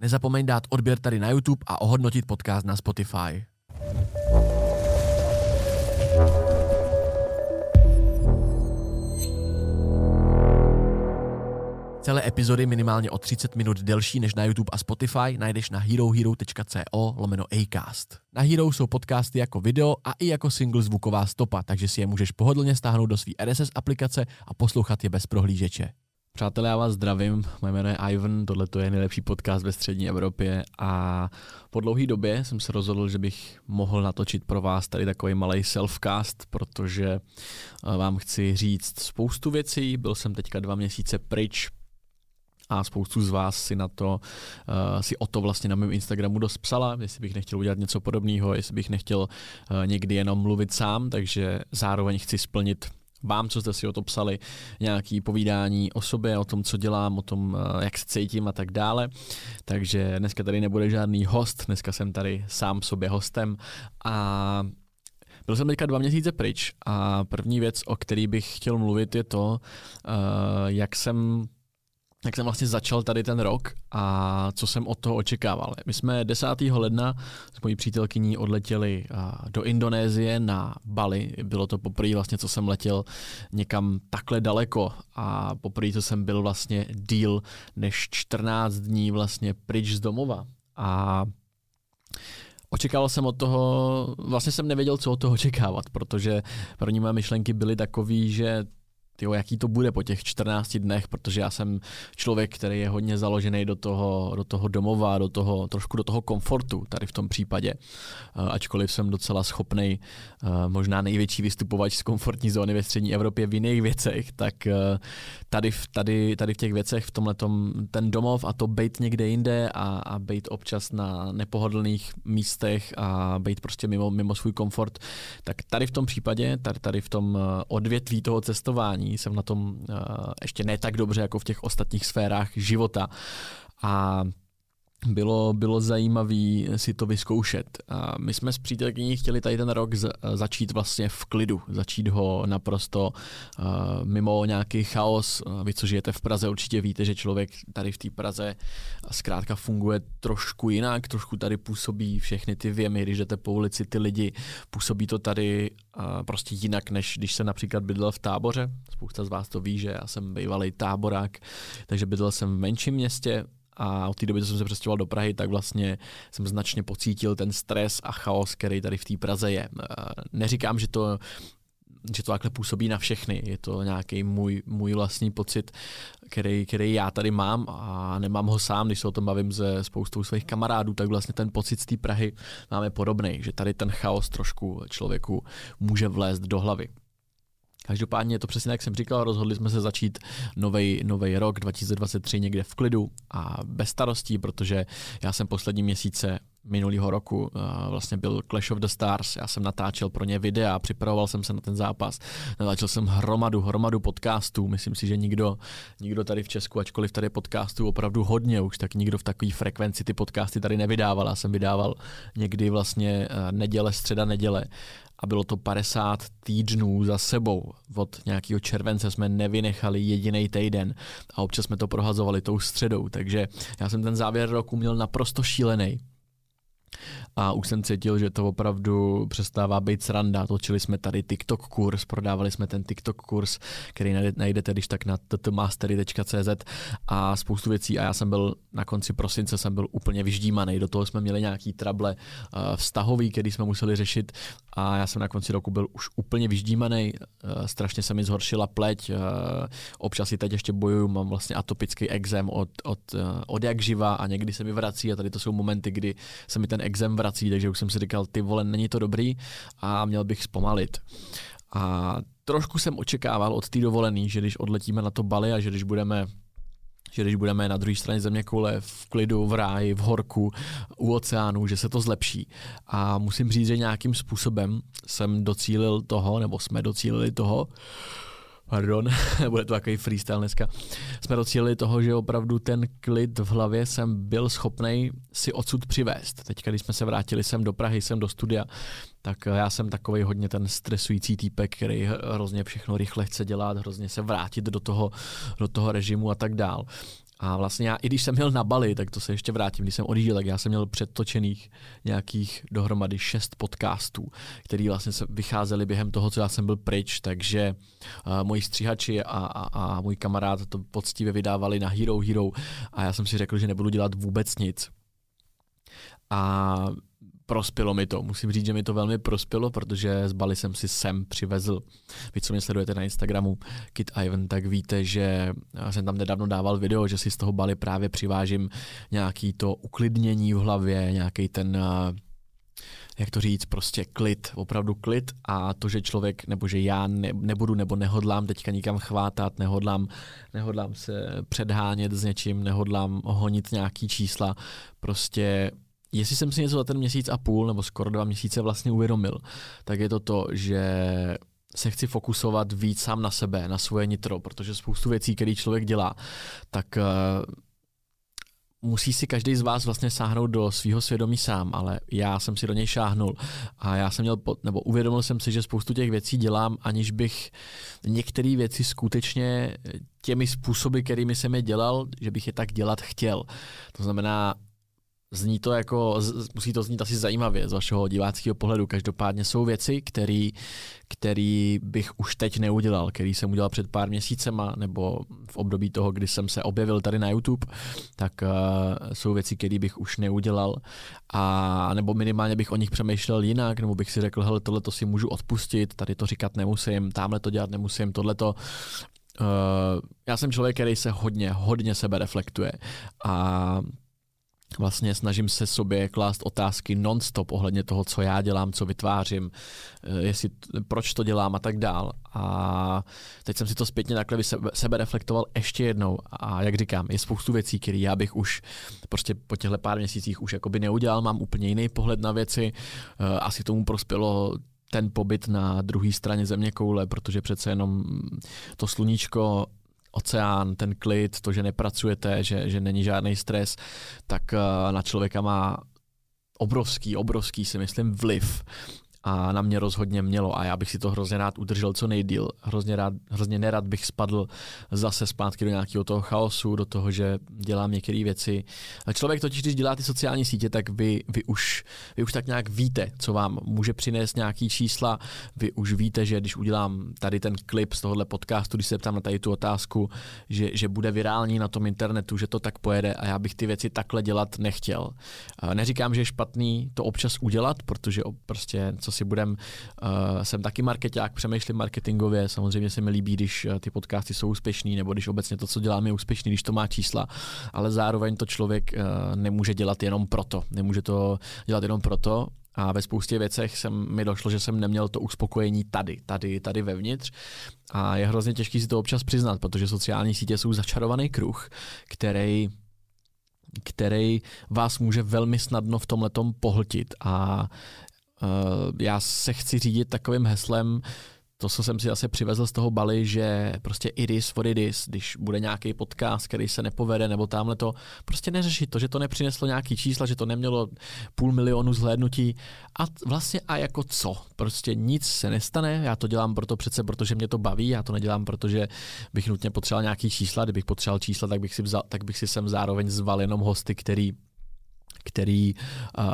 Nezapomeň dát odběr tady na YouTube a ohodnotit podcast na Spotify. Celé epizody minimálně o 30 minut delší než na YouTube a Spotify najdeš na herohero.co lomeno Acast. Na Hero jsou podcasty jako video a i jako single zvuková stopa, takže si je můžeš pohodlně stáhnout do své RSS aplikace a poslouchat je bez prohlížeče. Přátelé, já vás zdravím, moje jméno je Ivan, tohle je nejlepší podcast ve střední Evropě. A po dlouhé době jsem se rozhodl, že bych mohl natočit pro vás tady takový malý selfcast, protože eh, vám chci říct spoustu věcí, byl jsem teďka dva měsíce pryč, a spoustu z vás si na to, uh, si o to vlastně na mém Instagramu dost psala, jestli bych nechtěl udělat něco podobného, jestli bych nechtěl uh, někdy jenom mluvit sám, takže zároveň chci splnit vám, co jste si o to psali, nějaký povídání o sobě, o tom, co dělám, o tom, uh, jak se cítím a tak dále. Takže dneska tady nebude žádný host, dneska jsem tady sám sobě hostem a byl jsem teďka dva měsíce pryč a první věc, o který bych chtěl mluvit, je to, uh, jak jsem jak jsem vlastně začal tady ten rok a co jsem od toho očekával. My jsme 10. ledna s mojí přítelkyní odletěli do Indonésie na Bali. Bylo to poprvé vlastně, co jsem letěl někam takhle daleko a poprvé, co jsem byl vlastně díl než 14 dní vlastně pryč z domova. A Očekával jsem od toho, vlastně jsem nevěděl, co od toho očekávat, protože první moje myšlenky byly takové, že tyjo, jaký to bude po těch 14 dnech, protože já jsem člověk, který je hodně založený do toho, do toho domova, do toho, trošku do toho komfortu tady v tom případě. Eh, ačkoliv jsem docela schopný, eh, možná největší vystupovač z komfortní zóny ve střední Evropě v jiných věcech, tak eh, tady, tady, tady v těch věcech, v tomhle ten domov a to být někde jinde a, a být občas na nepohodlných místech a být prostě mimo, mimo svůj komfort, tak tady v tom případě, tady, tady v tom odvětví toho cestování, jsem na tom uh, ještě ne tak dobře jako v těch ostatních sférách života. A bylo, bylo zajímavé si to vyzkoušet. A my jsme s přítelkyní chtěli tady ten rok z, začít vlastně v klidu, začít ho naprosto uh, mimo nějaký chaos. Vy, co žijete v Praze, určitě víte, že člověk tady v té Praze zkrátka funguje trošku jinak, trošku tady působí všechny ty věmy, když jdete po ulici, ty lidi, působí to tady uh, prostě jinak, než když se například bydlel v táboře. Spousta z vás to ví, že já jsem bývalý táborák, takže bydlel jsem v menším městě, a od té doby, co jsem se přestěhoval do Prahy, tak vlastně jsem značně pocítil ten stres a chaos, který tady v té Praze je. Neříkám, že to že to takhle působí na všechny. Je to nějaký můj, můj vlastní pocit, který, který já tady mám a nemám ho sám, když se o tom bavím se spoustou svých kamarádů, tak vlastně ten pocit z té Prahy máme podobný, že tady ten chaos trošku člověku může vlézt do hlavy. Každopádně je to přesně jak jsem říkal, rozhodli jsme se začít nový rok 2023 někde v klidu a bez starostí, protože já jsem poslední měsíce minulého roku uh, vlastně byl Clash of the Stars, já jsem natáčel pro ně videa, připravoval jsem se na ten zápas, natáčel jsem hromadu, hromadu podcastů, myslím si, že nikdo, nikdo tady v Česku, ačkoliv tady podcastů opravdu hodně už, tak nikdo v takové frekvenci ty podcasty tady nevydával, já jsem vydával někdy vlastně uh, neděle, středa, neděle a bylo to 50 týdnů za sebou. Od nějakého července jsme nevynechali jediný týden. A občas jsme to prohazovali tou středou, takže já jsem ten závěr roku měl naprosto šílený a už jsem cítil, že to opravdu přestává být sranda. Točili jsme tady TikTok kurz, prodávali jsme ten TikTok kurz, který najdete když tak na ttmastery.cz a spoustu věcí a já jsem byl na konci prosince jsem byl úplně vyždímaný. Do toho jsme měli nějaký trable uh, vztahový, který jsme museli řešit a já jsem na konci roku byl už úplně vyždímaný. Uh, strašně se mi zhoršila pleť, uh, občas si teď ještě bojuju, mám vlastně atopický exém od, od, od jak živa a někdy se mi vrací a tady to jsou momenty, kdy se mi ten exém vrací, takže už jsem si říkal, ty vole, není to dobrý a měl bych zpomalit. A trošku jsem očekával od té dovolený, že když odletíme na to Bali a že když budeme že když budeme na druhé straně země koule v klidu, v ráji, v horku, u oceánu, že se to zlepší. A musím říct, že nějakým způsobem jsem docílil toho, nebo jsme docílili toho, pardon, bude to takový freestyle dneska, jsme docílili toho, že opravdu ten klid v hlavě jsem byl schopný si odsud přivést. Teď, když jsme se vrátili sem do Prahy, sem do studia, tak já jsem takový hodně ten stresující týpek, který hrozně všechno rychle chce dělat, hrozně se vrátit do toho, do toho režimu a tak dál. A vlastně já, i když jsem měl na Bali, tak to se ještě vrátím, když jsem odjížděl, tak já jsem měl předtočených nějakých dohromady šest podcastů, který vlastně se vycházely během toho, co já jsem byl pryč, takže uh, moji stříhači a, a, a můj kamarád to poctivě vydávali na Hero Hero a já jsem si řekl, že nebudu dělat vůbec nic. A prospělo mi to. Musím říct, že mi to velmi prospělo, protože z Bali jsem si sem přivezl. Vy, co mě sledujete na Instagramu, Kit Ivan, tak víte, že jsem tam nedávno dával video, že si z toho Bali právě přivážím nějaký to uklidnění v hlavě, nějaký ten jak to říct, prostě klid, opravdu klid a to, že člověk, nebo že já ne, nebudu nebo nehodlám teďka nikam chvátat, nehodlám, nehodlám se předhánět s něčím, nehodlám honit nějaký čísla, prostě jestli jsem si něco za ten měsíc a půl nebo skoro dva měsíce vlastně uvědomil, tak je to to, že se chci fokusovat víc sám na sebe, na svoje nitro, protože spoustu věcí, které člověk dělá, tak uh, musí si každý z vás vlastně sáhnout do svého svědomí sám, ale já jsem si do něj šáhnul a já jsem měl, nebo uvědomil jsem si, že spoustu těch věcí dělám, aniž bych některé věci skutečně těmi způsoby, kterými jsem je dělal, že bych je tak dělat chtěl. To znamená, Zní to jako, musí to znít asi zajímavě z vašeho diváckého pohledu. Každopádně jsou věci, který, který bych už teď neudělal, který jsem udělal před pár měsícema, nebo v období toho, kdy jsem se objevil tady na YouTube, tak uh, jsou věci, které bych už neudělal, a nebo minimálně bych o nich přemýšlel jinak, nebo bych si řekl, hele, tohle to si můžu odpustit, tady to říkat nemusím, tamhle to dělat nemusím, tohle to Uh, já jsem člověk, který se hodně, hodně sebe reflektuje a vlastně snažím se sobě klást otázky non-stop ohledně toho, co já dělám, co vytvářím, eh, jestli, proč to dělám a tak dál. A teď jsem si to zpětně takhle sebe, reflektoval ještě jednou. A jak říkám, je spoustu věcí, které já bych už prostě po těchto pár měsících už jakoby neudělal, mám úplně jiný pohled na věci, eh, asi tomu prospělo ten pobyt na druhé straně země koule, protože přece jenom to sluníčko oceán, ten klid, to, že nepracujete, že, že není žádný stres, tak eh, na člověka má obrovský, obrovský si myslím vliv a na mě rozhodně mělo a já bych si to hrozně rád udržel co nejdíl. Hrozně, rád, hrozně nerad bych spadl zase zpátky do nějakého toho chaosu, do toho, že dělám některé věci. A člověk totiž, když dělá ty sociální sítě, tak vy, vy, už, vy už tak nějak víte, co vám může přinést nějaký čísla. Vy už víte, že když udělám tady ten klip z tohohle podcastu, když se ptám na tady tu otázku, že, že bude virální na tom internetu, že to tak pojede a já bych ty věci takhle dělat nechtěl. Neříkám, že je špatný to občas udělat, protože prostě co si budem, uh, jsem taky marketák, přemýšlím marketingově, samozřejmě se mi líbí, když uh, ty podcasty jsou úspěšný, nebo když obecně to, co dělám, je úspěšný, když to má čísla, ale zároveň to člověk uh, nemůže dělat jenom proto. Nemůže to dělat jenom proto, a ve spoustě věcech jsem, mi došlo, že jsem neměl to uspokojení tady, tady, tady vevnitř. A je hrozně těžké si to občas přiznat, protože sociální sítě jsou začarovaný kruh, který který vás může velmi snadno v tomhletom pohltit. A já se chci řídit takovým heslem, to, co jsem si zase přivezl z toho Bali, že prostě it is what it is, když bude nějaký podcast, který se nepovede, nebo tamhle to, prostě neřešit to, že to nepřineslo nějaký čísla, že to nemělo půl milionu zhlédnutí a vlastně a jako co? Prostě nic se nestane, já to dělám proto přece, protože mě to baví, já to nedělám, protože bych nutně potřeboval nějaký čísla, kdybych potřeboval čísla, tak bych si, vzal, tak bych si sem zároveň zval jenom hosty, který který uh,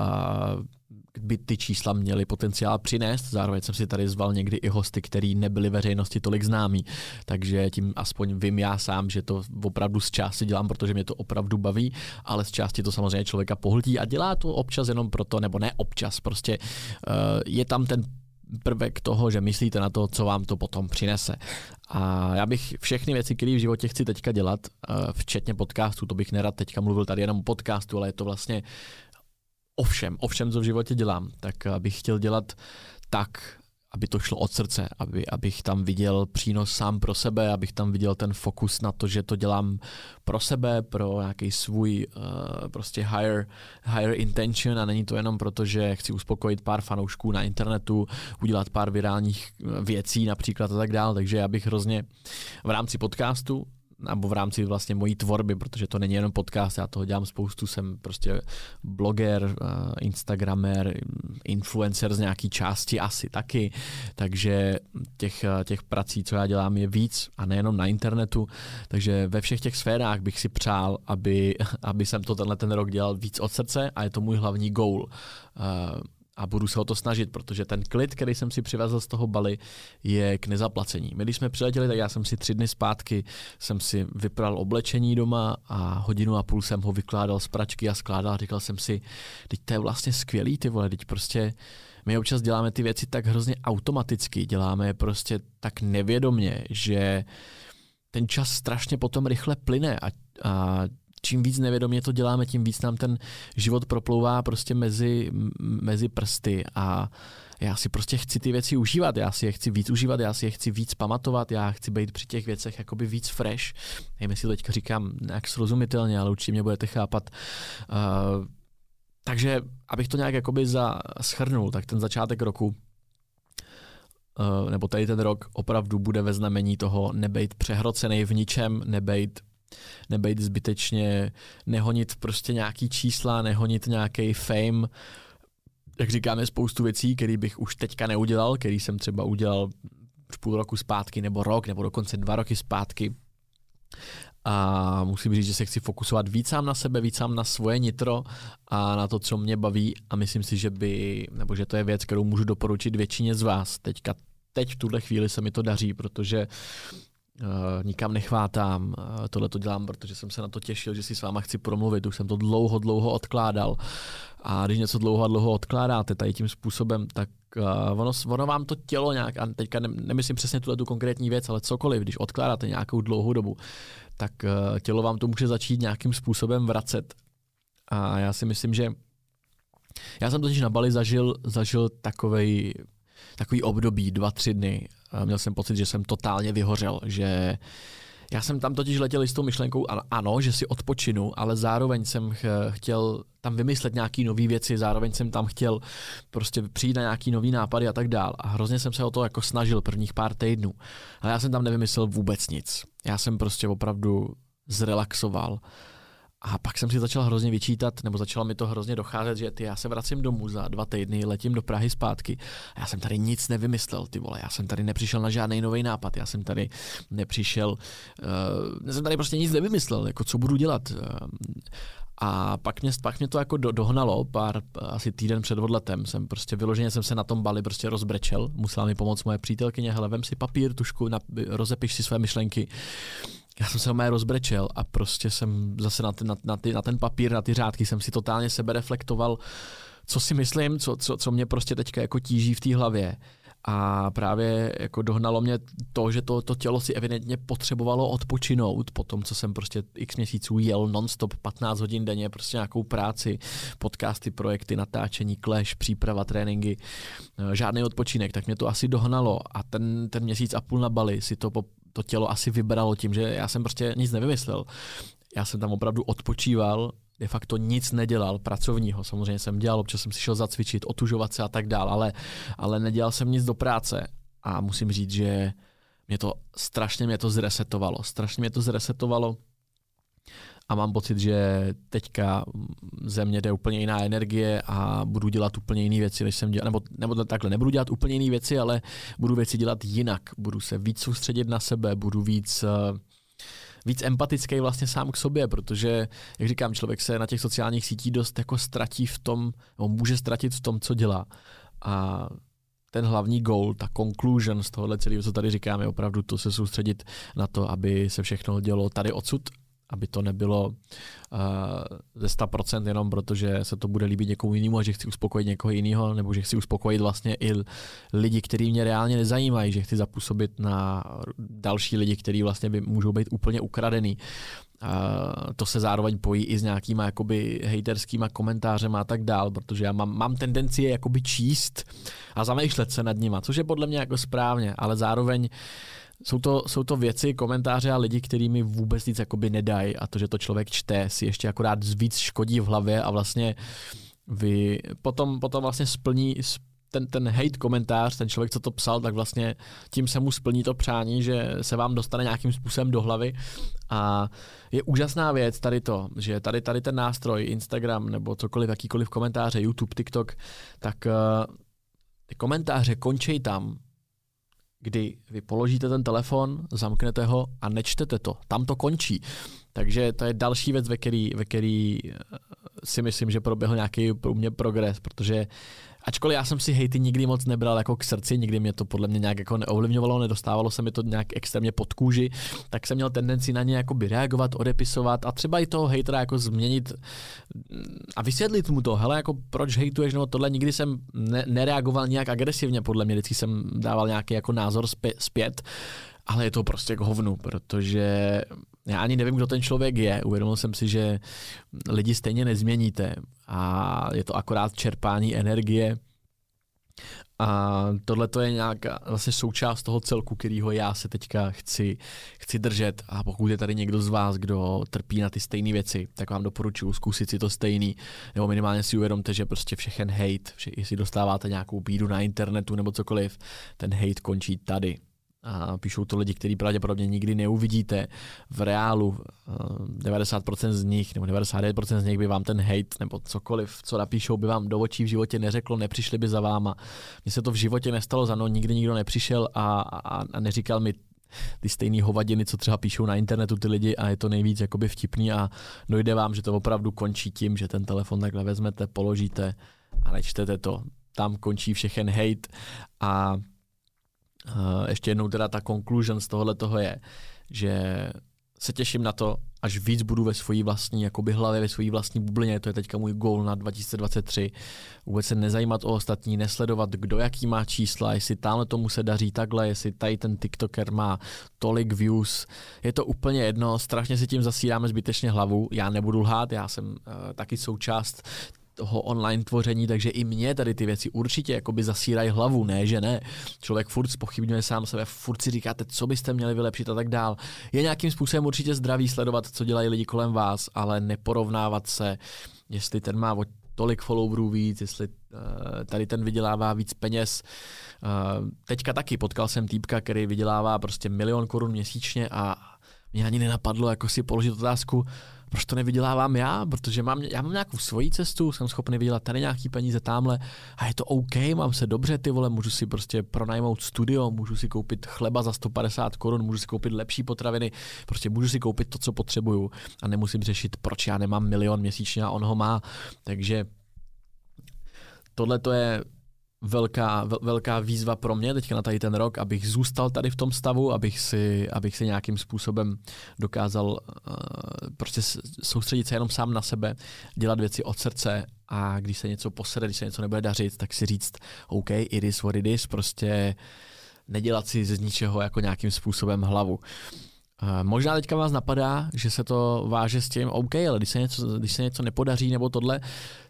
by ty čísla měly potenciál přinést. Zároveň jsem si tady zval někdy i hosty, který nebyli veřejnosti tolik známí, takže tím aspoň vím já sám, že to opravdu z části dělám, protože mě to opravdu baví, ale z části to samozřejmě člověka pohltí a dělá to občas jenom proto, nebo ne občas, prostě uh, je tam ten prvek toho, že myslíte na to, co vám to potom přinese. A já bych všechny věci, které v životě chci teďka dělat, eh, včetně podcastu, to bych nerad teďka mluvil tady jenom o podcastu, ale je to vlastně ovšem, ovšem, co v životě dělám, tak bych chtěl dělat tak, aby to šlo od srdce, aby, abych tam viděl přínos sám pro sebe, abych tam viděl ten fokus na to, že to dělám pro sebe, pro nějaký svůj uh, prostě higher, higher intention. A není to jenom proto, že chci uspokojit pár fanoušků na internetu, udělat pár virálních eh, věcí například a tak dále, takže já bych hrozně v rámci podcastu nebo v rámci vlastně mojí tvorby, protože to není jenom podcast, já toho dělám spoustu, jsem prostě bloger, eh, instagramer, influencer z nějaký části asi taky, takže těch, eh, těch prací, co já dělám, je víc a nejenom na internetu, takže ve všech těch sférách bych si přál, aby, aby jsem to tenhle ten rok dělal víc od srdce a je to můj hlavní goal. Eh, a budu se o to snažit, protože ten klid, který jsem si přivezl z toho Bali, je k nezaplacení. My, když jsme přiletěli, tak já jsem si tři dny zpátky jsem si vypral oblečení doma a hodinu a půl jsem ho vykládal z pračky a skládal a říkal jsem si, teď to je vlastně skvělý, ty vole, teď prostě my občas děláme ty věci tak hrozně automaticky, děláme je prostě tak nevědomně, že ten čas strašně potom rychle plyne a, a čím víc nevědomě to děláme, tím víc nám ten život proplouvá prostě mezi, mezi prsty a já si prostě chci ty věci užívat, já si je chci víc užívat, já si je chci víc pamatovat, já chci být při těch věcech jakoby víc fresh. Nevím, jestli teďka říkám nějak srozumitelně, ale určitě mě budete chápat. Uh, takže, abych to nějak jakoby za, schrnul, tak ten začátek roku Uh, nebo tady ten rok opravdu bude ve znamení toho nebejt přehrocený v ničem, nebejt nebejt zbytečně, nehonit prostě nějaký čísla, nehonit nějaký fame, jak říkáme, spoustu věcí, které bych už teďka neudělal, který jsem třeba udělal půl roku zpátky, nebo rok, nebo dokonce dva roky zpátky. A musím říct, že se chci fokusovat víc sám na sebe, víc sám na svoje nitro a na to, co mě baví a myslím si, že by, nebo že to je věc, kterou můžu doporučit většině z vás. Teďka, teď v tuhle chvíli se mi to daří, protože Uh, nikam nechvátám, uh, tohle to dělám, protože jsem se na to těšil, že si s váma chci promluvit, už jsem to dlouho, dlouho odkládal. A když něco dlouho a dlouho odkládáte tady tím způsobem, tak uh, ono, ono vám to tělo nějak, a teďka ne, nemyslím přesně tuhle tu konkrétní věc, ale cokoliv, když odkládáte nějakou dlouhou dobu, tak uh, tělo vám to může začít nějakým způsobem vracet. A já si myslím, že já jsem totiž na Bali zažil, zažil takovej, takový období, dva, tři dny, Měl jsem pocit, že jsem totálně vyhořel, že já jsem tam totiž letěl s tou myšlenkou, ano, že si odpočinu, ale zároveň jsem chtěl tam vymyslet nějaké nové věci, zároveň jsem tam chtěl prostě přijít na nějaký nový nápady a tak dál. A hrozně jsem se o to jako snažil prvních pár týdnů. Ale já jsem tam nevymyslel vůbec nic. Já jsem prostě opravdu zrelaxoval a pak jsem si začal hrozně vyčítat, nebo začalo mi to hrozně docházet, že ty, já se vracím domů za dva týdny, letím do Prahy zpátky. A já jsem tady nic nevymyslel, ty vole, já jsem tady nepřišel na žádný nový nápad, já jsem tady nepřišel, uh, já jsem tady prostě nic nevymyslel, jako co budu dělat. Uh, a pak mě, pak mě to jako do, dohnalo, pár, asi týden před odletem, jsem prostě vyloženě jsem se na tom bali prostě rozbrečel, musela mi pomoct moje přítelkyně, hele, vem si papír, tušku, na, rozepiš si své myšlenky já jsem se mé rozbrečel a prostě jsem zase na, ten, na, na, ty, na ten papír, na ty řádky jsem si totálně sebe reflektoval, co si myslím, co, co, co mě prostě teďka jako tíží v té hlavě. A právě jako dohnalo mě to, že to, to tělo si evidentně potřebovalo odpočinout po tom, co jsem prostě x měsíců jel nonstop 15 hodin denně, prostě nějakou práci, podcasty, projekty, natáčení, clash, příprava, tréninky, eh, žádný odpočinek, tak mě to asi dohnalo a ten, ten měsíc a půl na Bali si to po, to tělo asi vybralo tím, že já jsem prostě nic nevymyslel. Já jsem tam opravdu odpočíval, de facto nic nedělal pracovního. Samozřejmě jsem dělal, občas jsem si šel zacvičit, otužovat se a tak dál, ale, ale nedělal jsem nic do práce. A musím říct, že mě to strašně mě to zresetovalo. Strašně mě to zresetovalo a mám pocit, že teďka ze mě jde úplně jiná energie a budu dělat úplně jiné věci, než jsem dělal, nebo, nebo takhle, nebudu dělat úplně jiné věci, ale budu věci dělat jinak. Budu se víc soustředit na sebe, budu víc uh, víc empatický vlastně sám k sobě, protože, jak říkám, člověk se na těch sociálních sítích dost jako ztratí v tom, on může ztratit v tom, co dělá. A ten hlavní goal, ta conclusion z tohohle celého, co tady říkáme, je opravdu to se soustředit na to, aby se všechno dělo tady odsud aby to nebylo uh, ze 100% jenom protože se to bude líbit někomu jinému a že chci uspokojit někoho jiného, nebo že chci uspokojit vlastně i lidi, kteří mě reálně nezajímají, že chci zapůsobit na další lidi, kteří vlastně by můžou být úplně ukradený. Uh, to se zároveň pojí i s nějakýma jakoby hejterskýma komentářema a tak dál, protože já mám, mám tendenci je jakoby číst a zamýšlet se nad nima, což je podle mě jako správně, ale zároveň uh, jsou to, jsou to věci, komentáře a lidi, který mi vůbec nic jakoby nedají a to, že to člověk čte, si ještě akorát víc škodí v hlavě a vlastně vy potom, potom vlastně splní, ten, ten hate komentář, ten člověk, co to psal, tak vlastně tím se mu splní to přání, že se vám dostane nějakým způsobem do hlavy. A je úžasná věc tady to, že tady, tady ten nástroj, Instagram nebo cokoliv, jakýkoliv komentáře, YouTube, TikTok, tak uh, ty komentáře končí tam, kdy vy položíte ten telefon, zamknete ho a nečtete to. Tam to končí. Takže to je další věc, ve který, ve který eh, si myslím, že proběhl nějaký pro mě progres, protože Ačkoliv já jsem si hejty nikdy moc nebral jako k srdci, nikdy mě to podle mě nějak jako neovlivňovalo, nedostávalo se mi to nějak extrémně pod kůži, tak jsem měl tendenci na ně jakoby reagovat, odepisovat a třeba i toho hejtera jako změnit a vysvětlit mu to, hele, jako proč hejtuješ, nebo tohle nikdy jsem ne- nereagoval nějak agresivně, podle mě. Vždycky jsem dával nějaký jako názor zpět, ale je to prostě k hovnu, protože já ani nevím, kdo ten člověk je. Uvědomil jsem si, že lidi stejně nezměníte a je to akorát čerpání energie. A tohle to je nějaká vlastně součást toho celku, kterýho já se teďka chci, chci držet. A pokud je tady někdo z vás, kdo trpí na ty stejné věci, tak vám doporučuji zkusit si to stejný, nebo minimálně si uvědomte, že prostě všechen hate, že jestli dostáváte nějakou bídu na internetu nebo cokoliv, ten hate končí tady a píšou to lidi, kteří pravděpodobně nikdy neuvidíte v reálu. 90% z nich nebo 99% z nich by vám ten hate nebo cokoliv, co napíšou, by vám do očí v životě neřeklo, nepřišli by za váma. Mně se to v životě nestalo za mnou, nikdy nikdo nepřišel a, a, a neříkal mi ty stejné hovadiny, co třeba píšou na internetu ty lidi a je to nejvíc jakoby vtipný a dojde vám, že to opravdu končí tím, že ten telefon takhle vezmete, položíte a nečtete to. Tam končí všechen hate a Uh, ještě jednou teda ta conclusion z tohohle toho je, že se těším na to, až víc budu ve své vlastní jakoby hlavě, ve své vlastní bublině, to je teďka můj goal na 2023, vůbec se nezajímat o ostatní, nesledovat, kdo jaký má čísla, jestli tamhle tomu se daří takhle, jestli tady ten TikToker má tolik views, je to úplně jedno, strašně si tím zasíráme zbytečně hlavu, já nebudu lhát, já jsem uh, taky součást toho online tvoření, takže i mě tady ty věci určitě jakoby zasírají hlavu, ne, že ne. Člověk furt spochybňuje sám sebe, furt si říkáte, co byste měli vylepšit a tak dál. Je nějakým způsobem určitě zdravý sledovat, co dělají lidi kolem vás, ale neporovnávat se, jestli ten má tolik followerů víc, jestli uh, tady ten vydělává víc peněz. Uh, teďka taky potkal jsem týpka, který vydělává prostě milion korun měsíčně a mě ani nenapadlo jako si položit otázku, proč to nevydělávám já, protože mám, já mám nějakou svoji cestu, jsem schopný vydělat tady nějaký peníze tamhle a je to OK, mám se dobře, ty vole, můžu si prostě pronajmout studio, můžu si koupit chleba za 150 korun, můžu si koupit lepší potraviny, prostě můžu si koupit to, co potřebuju a nemusím řešit, proč já nemám milion měsíčně a on ho má, takže tohle to je velká, vel, velká výzva pro mě teďka na tady ten rok, abych zůstal tady v tom stavu, abych si, abych si nějakým způsobem dokázal uh, prostě soustředit se jenom sám na sebe, dělat věci od srdce a když se něco posede, když se něco nebude dařit, tak si říct, OK, it is what it is, prostě nedělat si z ničeho jako nějakým způsobem hlavu. Uh, možná teďka vás napadá, že se to váže s tím, OK, ale když se něco, když se něco nepodaří nebo tohle,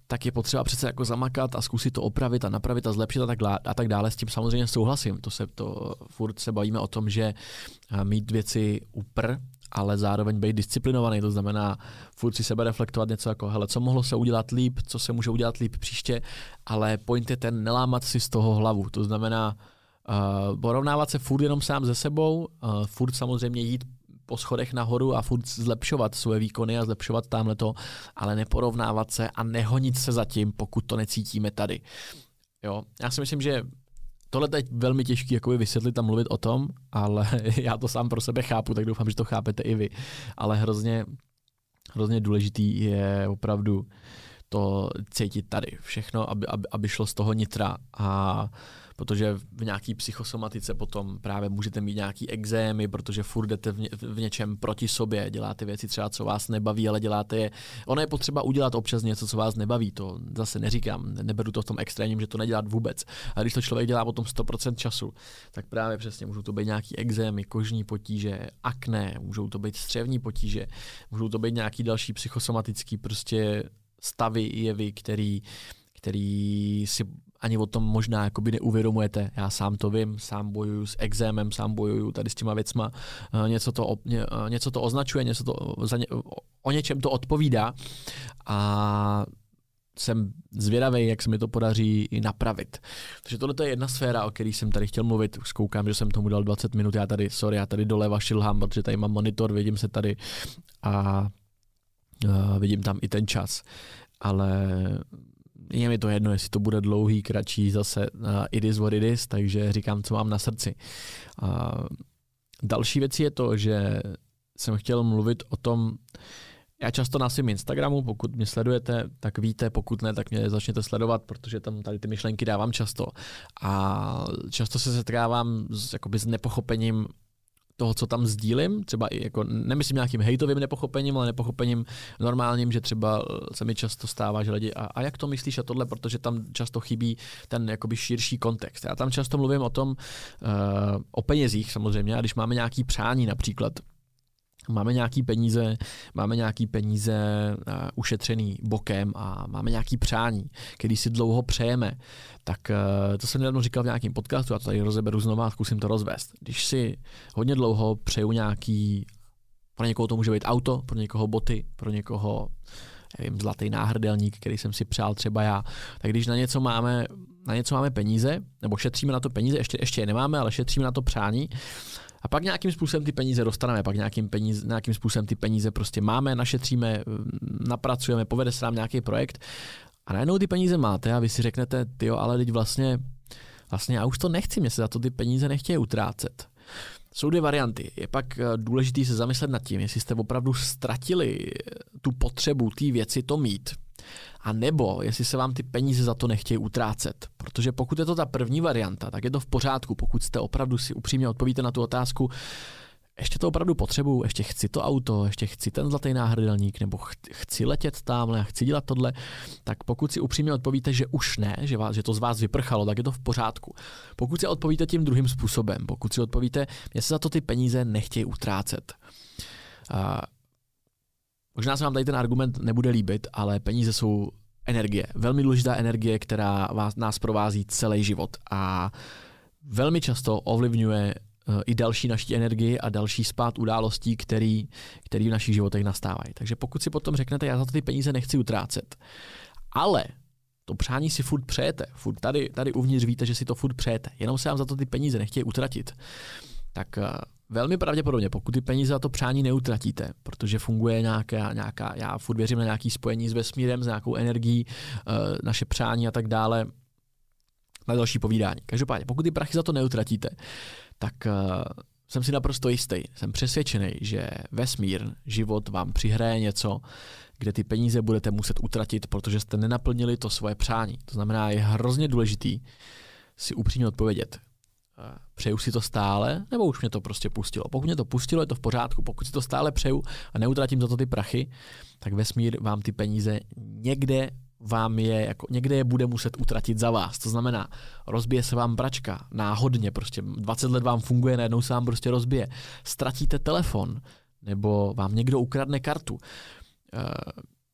tak je potřeba přece jako zamakat a zkusit to opravit a napravit a zlepšit a tak, a tak dále. S tím samozřejmě souhlasím. To se to furt se bavíme o tom, že mít věci upr, ale zároveň být disciplinovaný, to znamená furt si sebe reflektovat něco jako, hele, co mohlo se udělat líp, co se může udělat líp příště, ale point je ten nelámat si z toho hlavu, to znamená uh, porovnávat se furt jenom sám ze sebou, uh, furt samozřejmě jít po schodech nahoru a furt zlepšovat své výkony a zlepšovat tamhle to, ale neporovnávat se a nehonit se zatím, pokud to necítíme tady. Jo? Já si myslím, že tohle je velmi těžké jakoby vysvětlit a mluvit o tom, ale já to sám pro sebe chápu, tak doufám, že to chápete i vy. Ale hrozně, hrozně důležitý je opravdu to cítit tady. Všechno, aby, aby, aby šlo z toho nitra a protože v nějaký psychosomatice potom právě můžete mít nějaký exémy, protože furt jdete v, ně, v něčem proti sobě, děláte věci třeba, co vás nebaví, ale děláte je. Ono je potřeba udělat občas něco, co vás nebaví, to zase neříkám, neberu to v tom extrémním, že to nedělat vůbec. A když to člověk dělá potom 100% času, tak právě přesně můžou to být nějaký exémy, kožní potíže, akné, můžou to být střevní potíže, můžou to být nějaký další psychosomatický prostě stavy, jevy, který, který si ani o tom možná jakoby neuvědomujete. Já sám to vím, sám bojuju s exémem, sám bojuju tady s těma věcma. Eh, něco to, eh, něco to označuje, něco to za ně, o něčem to odpovídá. A jsem zvědavý, jak se mi to podaří i napravit. Takže tohle je jedna sféra, o které jsem tady chtěl mluvit. Už koukám, že jsem tomu dal 20 minut. Já tady, sorry, já tady doleva šilhám, protože tady mám monitor, vidím se tady a uh, vidím tam i ten čas. Ale je mi to jedno, jestli to bude dlouhý, kratší, zase uh, it is what it is, takže říkám, co mám na srdci. Uh, další věc je to, že jsem chtěl mluvit o tom, já často na svém Instagramu, pokud mě sledujete, tak víte, pokud ne, tak mě začněte sledovat, protože tam tady ty myšlenky dávám často. A často se setkávám s, jakoby, s nepochopením toho, co tam sdílím, třeba i jako, nemyslím nějakým hejtovým nepochopením, ale nepochopením normálním, že třeba se mi často stává, že lidi, a, a jak to myslíš a tohle, protože tam často chybí ten jakoby širší kontext. Já tam často mluvím o tom, uh, o penězích samozřejmě, a když máme nějaký přání například, máme nějaký peníze, máme nějaký peníze uh, ušetřený bokem a máme nějaký přání, který si dlouho přejeme, tak uh, to jsem nedávno říkal v nějakém podcastu, a to tady rozeberu znovu a zkusím to rozvést. Když si hodně dlouho přeju nějaký, pro někoho to může být auto, pro někoho boty, pro někoho nevím, zlatý náhrdelník, který jsem si přál třeba já, tak když na něco máme, na něco máme peníze, nebo šetříme na to peníze, ještě, ještě je nemáme, ale šetříme na to přání, a pak nějakým způsobem ty peníze dostaneme, pak nějakým, peníze, nějakým způsobem ty peníze prostě máme, našetříme, napracujeme, povede se nám nějaký projekt a najednou ty peníze máte a vy si řeknete, jo, ale teď vlastně, vlastně já už to nechci, mě se za to ty peníze nechtějí utrácet. Jsou dvě varianty. Je pak eh, důležité se zamyslet nad tím, jestli jste opravdu ztratili tu potřebu té věci to mít, a nebo jestli se vám ty peníze za to nechtějí utrácet. Protože pokud je to ta první varianta, tak je to v pořádku. Pokud jste opravdu si upřímně odpovíte na tu otázku, ještě to opravdu potřebuju, ještě chci to auto, ještě chci ten zlatý náhrdelník, nebo chci letět tamhle, chci dělat tohle, tak pokud si upřímně odpovíte, že už ne, že, vás, že to z vás vyprchalo, tak je to v pořádku. Pokud si odpovíte tím druhým způsobem, pokud si odpovíte, mě se za to ty peníze nechtějí utrácet, Možná se vám tady ten argument nebude líbit, ale peníze jsou energie. Velmi důležitá energie, která vás, nás provází celý život a velmi často ovlivňuje eh, i další naší energii a další spát událostí, který, který v našich životech nastávají. Takže pokud si potom řeknete, já za to ty peníze nechci utrácet, ale to přání si furt přejete, furt tady, tady uvnitř víte, že si to furt přejete, jenom se vám za to ty peníze nechtějí utratit, tak eh, Velmi pravděpodobně, pokud ty peníze za to přání neutratíte, protože funguje nějaká, nějaká já furt věřím na nějaký spojení s vesmírem, s nějakou energií, uh, naše přání a tak dále, na další povídání. Každopádně, pokud ty prachy za to neutratíte, tak uh, jsem si naprosto jistý, jsem přesvědčený, že vesmír, život vám přihraje něco, kde ty peníze budete muset utratit, protože jste nenaplnili to svoje přání. To znamená, je hrozně důležitý si upřímně odpovědět, přeju si to stále, nebo už mě to prostě pustilo. Pokud mě to pustilo, je to v pořádku. Pokud si to stále přeju a neutratím za to ty prachy, tak vesmír vám ty peníze někde vám je, jako někde je bude muset utratit za vás. To znamená, rozbije se vám bračka náhodně, prostě 20 let vám funguje, najednou se vám prostě rozbije. Ztratíte telefon, nebo vám někdo ukradne kartu.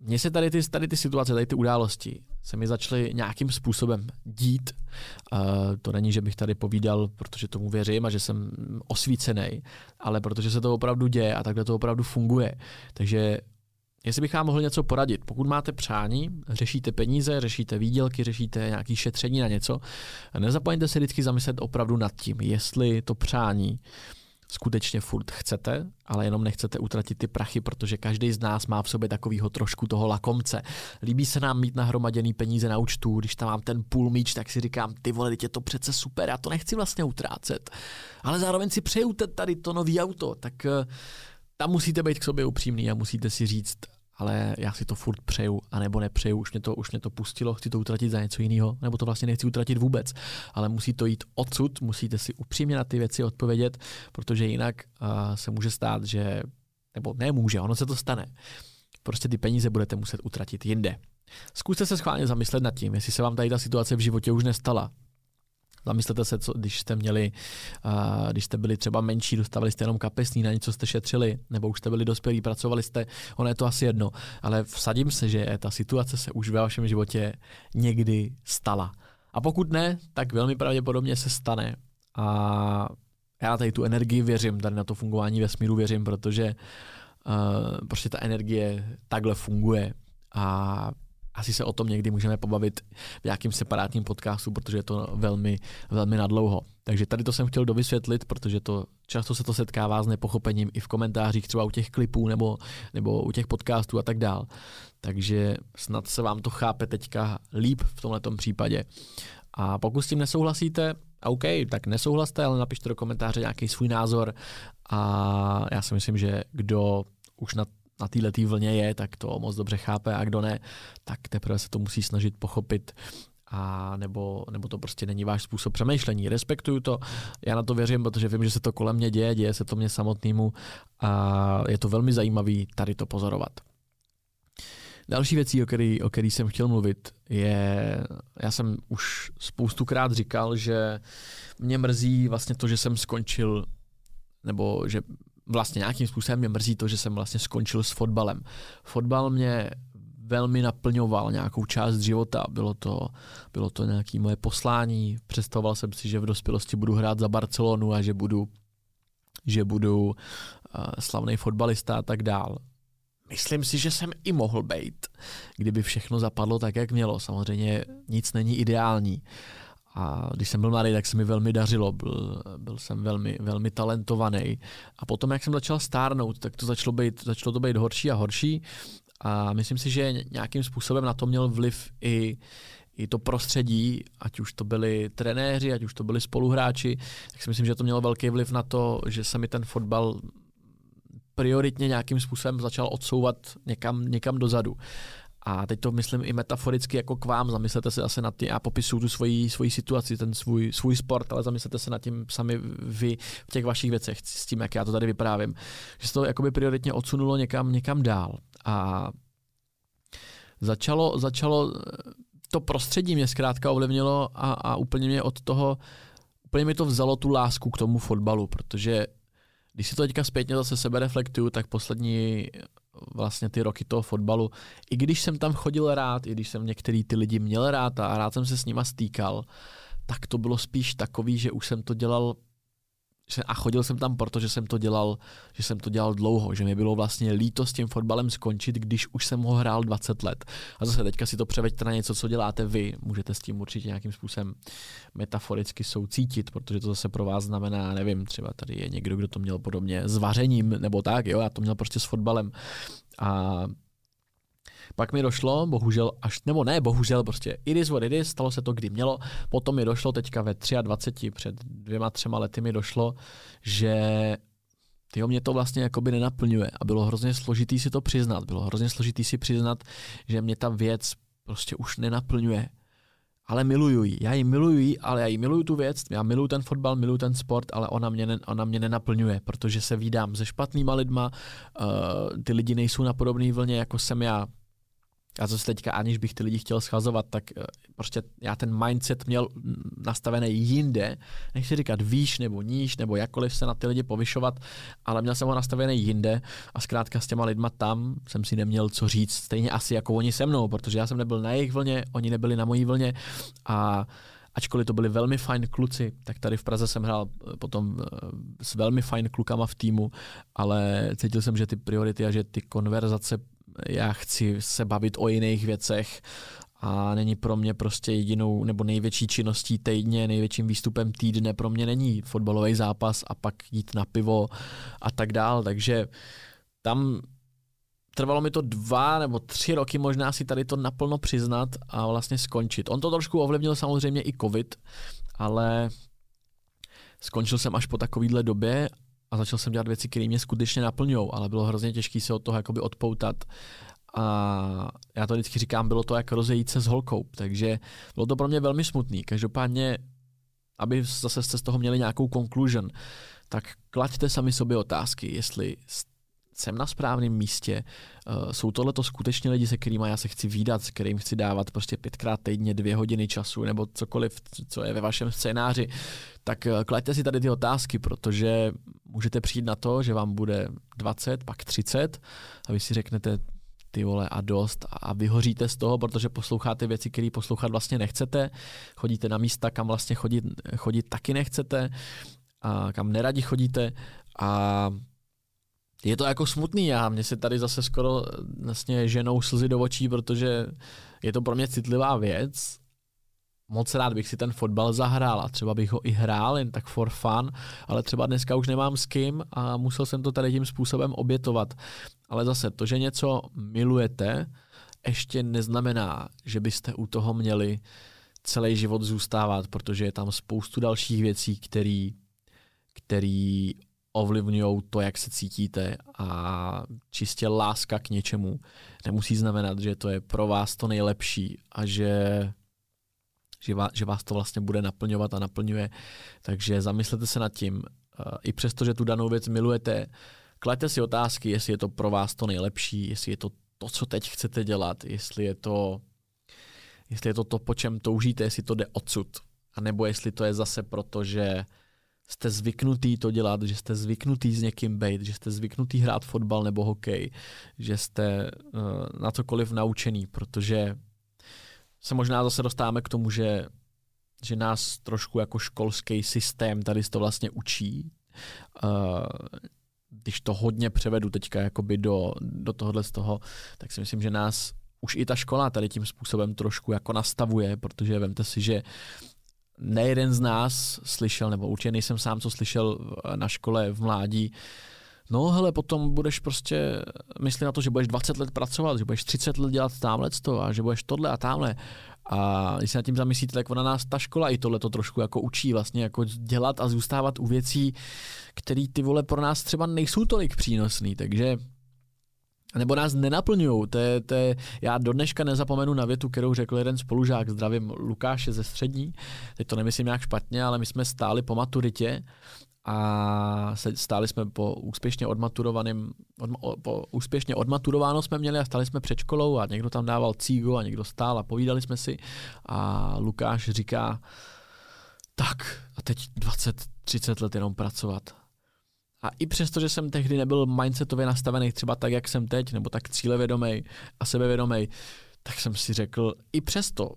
Mně se tady ty, tady ty situace, tady ty události se mi začaly nějakým způsobem dít. Uh, to není, že bych tady povídal, protože tomu věřím a že jsem osvícený, ale protože se to opravdu děje a takhle to opravdu funguje. Takže Jestli bych vám mohl něco poradit, pokud máte přání, řešíte peníze, řešíte výdělky, řešíte nějaké šetření na něco, nezapomeňte se vždycky zamyslet opravdu nad tím, jestli to přání uh, skutečně furt chcete, ale jenom nechcete utratit ty prachy, protože každý z nás má v sobě takového trošku toho lakomce. Líbí se nám mít nahromaděný peníze na účtu, když tam mám ten půl míč, tak si říkám, ty vole, je to přece super, já to nechci vlastně utrácet. Ale zároveň si přeju tady to nový auto, tak eh, tam musíte být k sobě upřímný a musíte si říct, ale já si to furt přeju, anebo nepřeju, už mě to, už mě to pustilo, chci to utratit za něco jiného, nebo to vlastně nechci utratit vůbec, ale musí to jít odsud, musíte si upřímně na ty věci odpovědět, protože jinak uh, se může stát, že, nebo nemůže, ono se to stane. Prostě ty peníze budete muset utratit jinde. Zkuste se schválně zamyslet nad tím, jestli se vám tady ta situace v životě už nestala. Zamyslete se, co, když jste měli, uh, když jste byli třeba menší, dostávali jste jenom kapesní, na něco jste šetřili, nebo už jste byli dospělí, pracovali jste, ono je to asi jedno, ale vsadím se, že ta situace se už ve vašem životě někdy stala. A pokud ne, tak velmi pravděpodobně se stane. A já tady tu energii věřím, tady na to fungování vesmíru věřím, protože uh, prostě ta energie takhle funguje. A asi se o tom někdy můžeme pobavit v nějakým separátním podcastu, protože je to velmi, velmi nadlouho. Takže tady to jsem chtěl dovysvětlit, protože to často se to setkává s nepochopením i v komentářích, třeba u těch klipů nebo, nebo u těch podcastů a tak dál. Takže snad se vám to chápe teďka líp v tomto případě. A pokud s tím nesouhlasíte, OK, tak nesouhlaste, ale napište do komentáře nějaký svůj názor a já si myslím, že kdo už na na této vlně je, tak to moc dobře chápe a kdo ne, tak teprve se to musí snažit pochopit a nebo, nebo to prostě není váš způsob přemýšlení. Respektuju to, já na to věřím, protože vím, že se to kolem mě děje, děje se to mě samotnému a je to velmi zajímavý tady to pozorovat. Další věcí, o který, o který jsem chtěl mluvit, je, já jsem už spoustukrát říkal, že mě mrzí vlastně to, že jsem skončil, nebo že vlastně nějakým způsobem mě mrzí to, že jsem vlastně skončil s fotbalem. Fotbal mě velmi naplňoval nějakou část života. Bylo to, bylo to nějaké moje poslání. Představoval jsem si, že v dospělosti budu hrát za Barcelonu a že budu, že budu uh, slavný fotbalista a tak dál. Myslím si, že jsem i mohl být, kdyby všechno zapadlo tak, jak mělo. Samozřejmě nic není ideální. A když jsem byl mladý, tak se mi velmi dařilo, byl, byl jsem velmi, velmi talentovaný. A potom, jak jsem začal stárnout, tak to začalo být, začalo to být horší a horší. A myslím si, že nějakým způsobem na to měl vliv i, i to prostředí, ať už to byli trenéři, ať už to byli spoluhráči, tak si myslím, že to mělo velký vliv na to, že se mi ten fotbal prioritně nějakým způsobem začal odsouvat někam, někam dozadu. A teď to myslím i metaforicky jako k vám, zamyslete se zase nad tím, já popisuju tu svoji, svoji situaci, ten svůj, svůj sport, ale zamyslete se nad tím sami vy v těch vašich věcech, s tím, jak já to tady vyprávím. Že se to jakoby prioritně odsunulo někam, někam dál. A začalo, začalo to prostředí mě zkrátka ovlivnilo a, a úplně mě od toho, úplně mi to vzalo tu lásku k tomu fotbalu, protože když si to teďka zpětně zase sebe reflektuju, tak poslední vlastně ty roky toho fotbalu, i když jsem tam chodil rád, i když jsem některý ty lidi měl rád a rád jsem se s nima stýkal, tak to bylo spíš takový, že už jsem to dělal a chodil jsem tam, protože jsem to dělal, že jsem to dělal dlouho, že mi bylo vlastně líto s tím fotbalem skončit, když už jsem ho hrál 20 let. A zase teďka si to převeďte na něco, co děláte vy. Můžete s tím určitě nějakým způsobem metaforicky soucítit, protože to zase pro vás znamená, nevím, třeba tady je někdo, kdo to měl podobně s vařením nebo tak, jo, já to měl prostě s fotbalem. A pak mi došlo, bohužel, až, nebo ne, bohužel, prostě it is what it is, stalo se to, kdy mělo. Potom mi došlo teďka ve 23, před dvěma, třema lety mi došlo, že tyjo, mě to vlastně jakoby nenaplňuje a bylo hrozně složitý si to přiznat. Bylo hrozně složitý si přiznat, že mě ta věc prostě už nenaplňuje. Ale miluju ji. Já ji miluji, ale já ji miluju tu věc, já miluju ten fotbal, miluju ten sport, ale ona mě, ne, ona mě nenaplňuje, protože se vídám se špatnýma lidma, uh, ty lidi nejsou na podobné vlně, jako jsem já, a zase teďka, aniž bych ty lidi chtěl schazovat, tak eh, prostě já ten mindset měl nastavený jinde, nechci říkat výš nebo níž, nebo jakkoliv se na ty lidi povyšovat, ale měl jsem ho nastavený jinde a zkrátka s těma lidma tam jsem si neměl co říct, stejně asi jako oni se mnou, protože já jsem nebyl na jejich vlně, oni nebyli na mojí vlně. A ačkoliv to byli velmi fajn kluci, tak tady v Praze jsem hrál eh, potom eh, s velmi fajn klukama v týmu, ale cítil jsem, že ty priority a že ty konverzace já chci se bavit o jiných věcech a není pro mě prostě jedinou nebo největší činností týdně, největším výstupem týdne pro mě není fotbalový zápas a pak jít na pivo a tak dál, takže tam trvalo mi to dva nebo tři roky možná si tady to naplno přiznat a vlastně skončit. On to trošku ovlivnil samozřejmě i covid, ale skončil jsem až po takovýhle době a začal jsem dělat věci, které mě skutečně naplňují, ale bylo hrozně těžké se od toho jakoby odpoutat. A já to vždycky říkám, bylo to jako rozejít se s holkou, takže bylo to pro mě velmi smutný. Každopádně, aby zase jste z toho měli nějakou conclusion, tak klaďte sami sobě otázky, jestli jsem na správném místě, uh, jsou tohle to skutečně lidi, se kterými já se chci výdat, s kterým chci dávat prostě pětkrát týdně dvě hodiny času, nebo cokoliv, co je ve vašem scénáři, tak uh, klaďte si tady ty otázky, protože můžete přijít na to, že vám bude 20, pak 30 a vy si řeknete, ty vole a dost. A vyhoříte z toho, protože posloucháte věci, které poslouchat vlastně nechcete, chodíte na místa, kam vlastně chodit, chodit taky nechcete a kam neradi chodíte. A je to jako smutný, já mě se tady zase skoro vlastně ženou slzy do očí, protože je to pro mě citlivá věc, moc rád bych si ten fotbal zahrál a třeba bych ho i hrál jen tak for fun, ale třeba dneska už nemám s kým a musel jsem to tady tím způsobem obětovat. Ale zase to, že něco milujete, ještě neznamená, že byste u toho měli celý život zůstávat, protože je tam spoustu dalších věcí, které který ovlivňují to, jak se cítíte a čistě láska k něčemu nemusí znamenat, že to je pro vás to nejlepší a že, že, vás, že vás to vlastně bude naplňovat a naplňuje. Takže zamyslete se nad tím. I přesto, že tu danou věc milujete, klaďte si otázky, jestli je to pro vás to nejlepší, jestli je to to, co teď chcete dělat, jestli je to, jestli je to to, po čem toužíte, jestli to jde odsud, a nebo jestli to je zase proto, že jste zvyknutý to dělat, že jste zvyknutý s někým být, že jste zvyknutý hrát fotbal nebo hokej, že jste uh, na cokoliv naučený, protože se možná zase dostáváme k tomu, že, že nás trošku jako školský systém tady to vlastně učí. Uh, když to hodně převedu teďka jakoby do, do tohohle z toho, tak si myslím, že nás už i ta škola tady tím způsobem trošku jako nastavuje, protože vemte si, že nejeden z nás slyšel, nebo určitě nejsem sám, co slyšel na škole v mládí, no hele, potom budeš prostě myslet na to, že budeš 20 let pracovat, že budeš 30 let dělat tamhle to a že budeš tohle a tamhle. A když se nad tím zamyslíte, tak ona nás ta škola i tohle to trošku jako učí vlastně jako dělat a zůstávat u věcí, které ty vole pro nás třeba nejsou tolik přínosné. Takže nebo nás nenaplňují. To je, to je, já do dneška nezapomenu na větu, kterou řekl jeden spolužák, zdravím Lukáše ze střední, teď to nemyslím nějak špatně, ale my jsme stáli po maturitě a stáli jsme po úspěšně odmaturovaném, od, po úspěšně odmaturováno jsme měli a stáli jsme před školou a někdo tam dával cígo a někdo stál a povídali jsme si a Lukáš říká, tak a teď 20-30 let jenom pracovat. A i přesto, že jsem tehdy nebyl mindsetově nastavený třeba tak, jak jsem teď, nebo tak cílevědomý a sebevědomý, tak jsem si řekl, i přesto,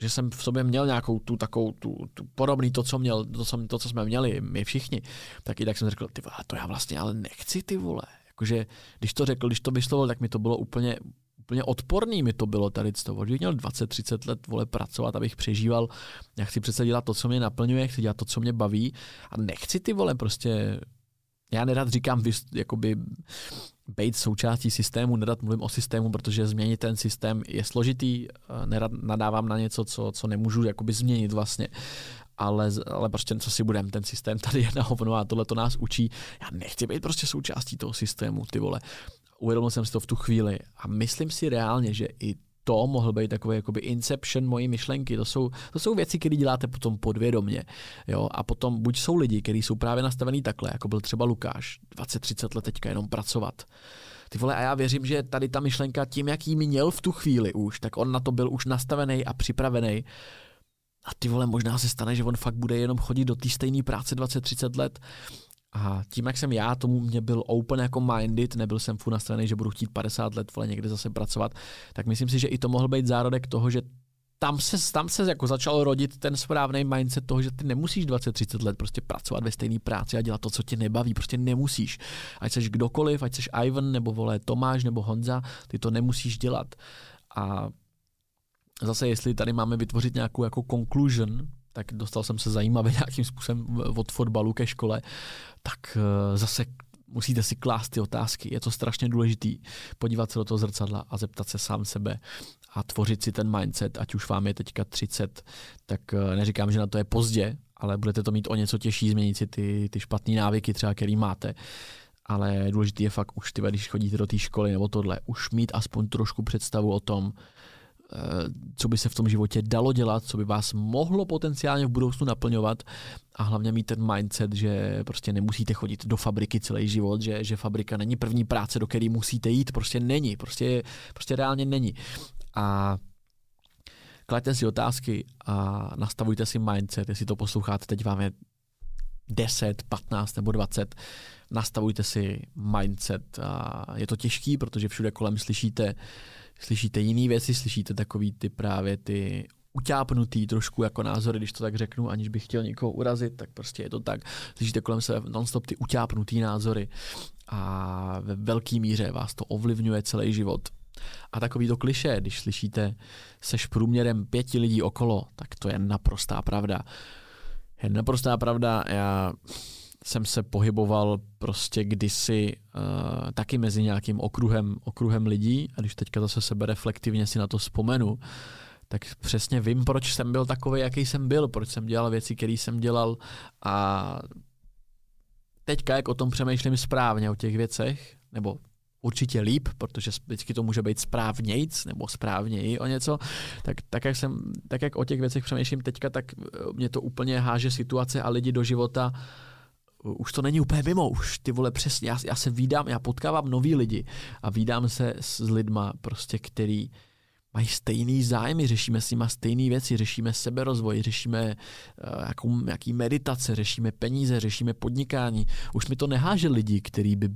že jsem v sobě měl nějakou tu takovou, tu, tu podobný to, co měl, to, to, co jsme měli, my všichni, tak i tak jsem řekl, ty vole, to já vlastně ale nechci, ty vole. Jakože, když to řekl, když to vyslovil, tak mi to bylo úplně, úplně odporný mi to bylo tady z toho, že měl 20-30 let vole pracovat, abych přežíval. Já chci přece dělat to, co mě naplňuje, chci dělat to, co mě baví a nechci ty vole prostě já nerad říkám jakoby být součástí systému, nerad mluvím o systému, protože změnit ten systém je složitý, nerad nadávám na něco, co, co nemůžu jakoby změnit vlastně, ale, ale prostě co si budem, ten systém tady je na hovno a tohle to nás učí. Já nechci být prostě součástí toho systému, ty vole. Uvědomil jsem si to v tu chvíli a myslím si reálně, že i to mohl být takový jakoby inception mojí myšlenky. To jsou, to jsou věci, které děláte potom podvědomně. Jo? A potom buď jsou lidi, kteří jsou právě nastavený takhle, jako byl třeba Lukáš, 20-30 let teďka jenom pracovat. Ty vole, a já věřím, že tady ta myšlenka tím, jak jí měl v tu chvíli už, tak on na to byl už nastavený a připravený. A ty vole, možná se stane, že on fakt bude jenom chodit do té stejné práce 20-30 let a tím, jak jsem já, tomu mě byl open jako minded, nebyl jsem furt nastavený, že budu chtít 50 let vole někde zase pracovat, tak myslím si, že i to mohl být zárodek toho, že tam se, tam se jako začal rodit ten správný mindset toho, že ty nemusíš 20-30 let prostě pracovat ve stejné práci a dělat to, co tě nebaví. Prostě nemusíš. Ať jsi kdokoliv, ať jsi Ivan, nebo vole Tomáš, nebo Honza, ty to nemusíš dělat. A zase, jestli tady máme vytvořit nějakou jako conclusion, tak dostal jsem se zajímavě nějakým způsobem od fotbalu ke škole, tak eh, zase musíte si klást ty otázky. Je to strašně důležitý podívat se do toho zrcadla a zeptat se sám sebe a tvořit si ten mindset, ať už vám je teďka 30, tak eh, neříkám, že na to je pozdě, ale budete to mít o něco těžší, změnit si ty, ty špatné návyky třeba, který máte. Ale důležitý je fakt už, ty, když chodíte do té školy nebo tohle, už mít aspoň trošku představu o tom, co by se v tom životě dalo dělat, co by vás mohlo potenciálně v budoucnu naplňovat a hlavně mít ten mindset, že prostě nemusíte chodit do fabriky celý život, že, že fabrika není první práce, do které musíte jít, prostě není, prostě, prostě reálně není. A klaďte si otázky a nastavujte si mindset, jestli to posloucháte, teď vám je 10, 15 nebo 20, nastavujte si mindset. A je to těžký, protože všude kolem slyšíte slyšíte jiné věci, slyšíte takový ty právě ty utápnutý trošku jako názory, když to tak řeknu, aniž bych chtěl někoho urazit, tak prostě je to tak. Slyšíte kolem sebe nonstop ty utápnutý názory a ve velké míře vás to ovlivňuje celý život. A takový to kliše, když slyšíte, seš průměrem pěti lidí okolo, tak to je naprostá pravda. Je naprostá pravda, já jsem se pohyboval prostě kdysi uh, taky mezi nějakým okruhem, okruhem lidí. A když teďka zase sebe reflektivně si na to vzpomenu, tak přesně vím, proč jsem byl takový, jaký jsem byl, proč jsem dělal věci, které jsem dělal. A teďka, jak o tom přemýšlím správně, o těch věcech, nebo určitě líp, protože vždycky to může být správnějc nebo správněji o něco, tak, tak, jak jsem, tak jak o těch věcech přemýšlím teďka, tak mě to úplně háže situace a lidi do života už to není úplně mimo, už ty vole přesně, já, já se vídám, já potkávám nový lidi a vídám se s lidma prostě, který mají stejný zájmy, řešíme s nima stejné věci, řešíme seberozvoj, řešíme uh, jakou, jaký meditace, řešíme peníze, řešíme podnikání. Už mi to neháže lidi, který by,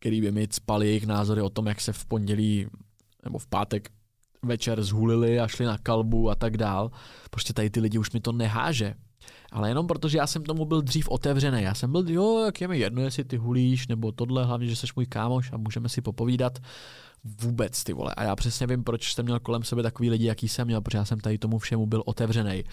který by mi spali jejich názory o tom, jak se v pondělí nebo v pátek večer zhulili a šli na kalbu a tak dál. Prostě tady ty lidi už mi to neháže. Ale jenom protože já jsem tomu byl dřív otevřený. Já jsem byl, jo, jak je mi jedno, jestli ty hulíš, nebo tohle, hlavně, že jsi můj kámoš a můžeme si popovídat vůbec, ty vole. A já přesně vím, proč jsem měl kolem sebe takový lidi, jaký jsem měl, protože já jsem tady tomu všemu byl otevřený.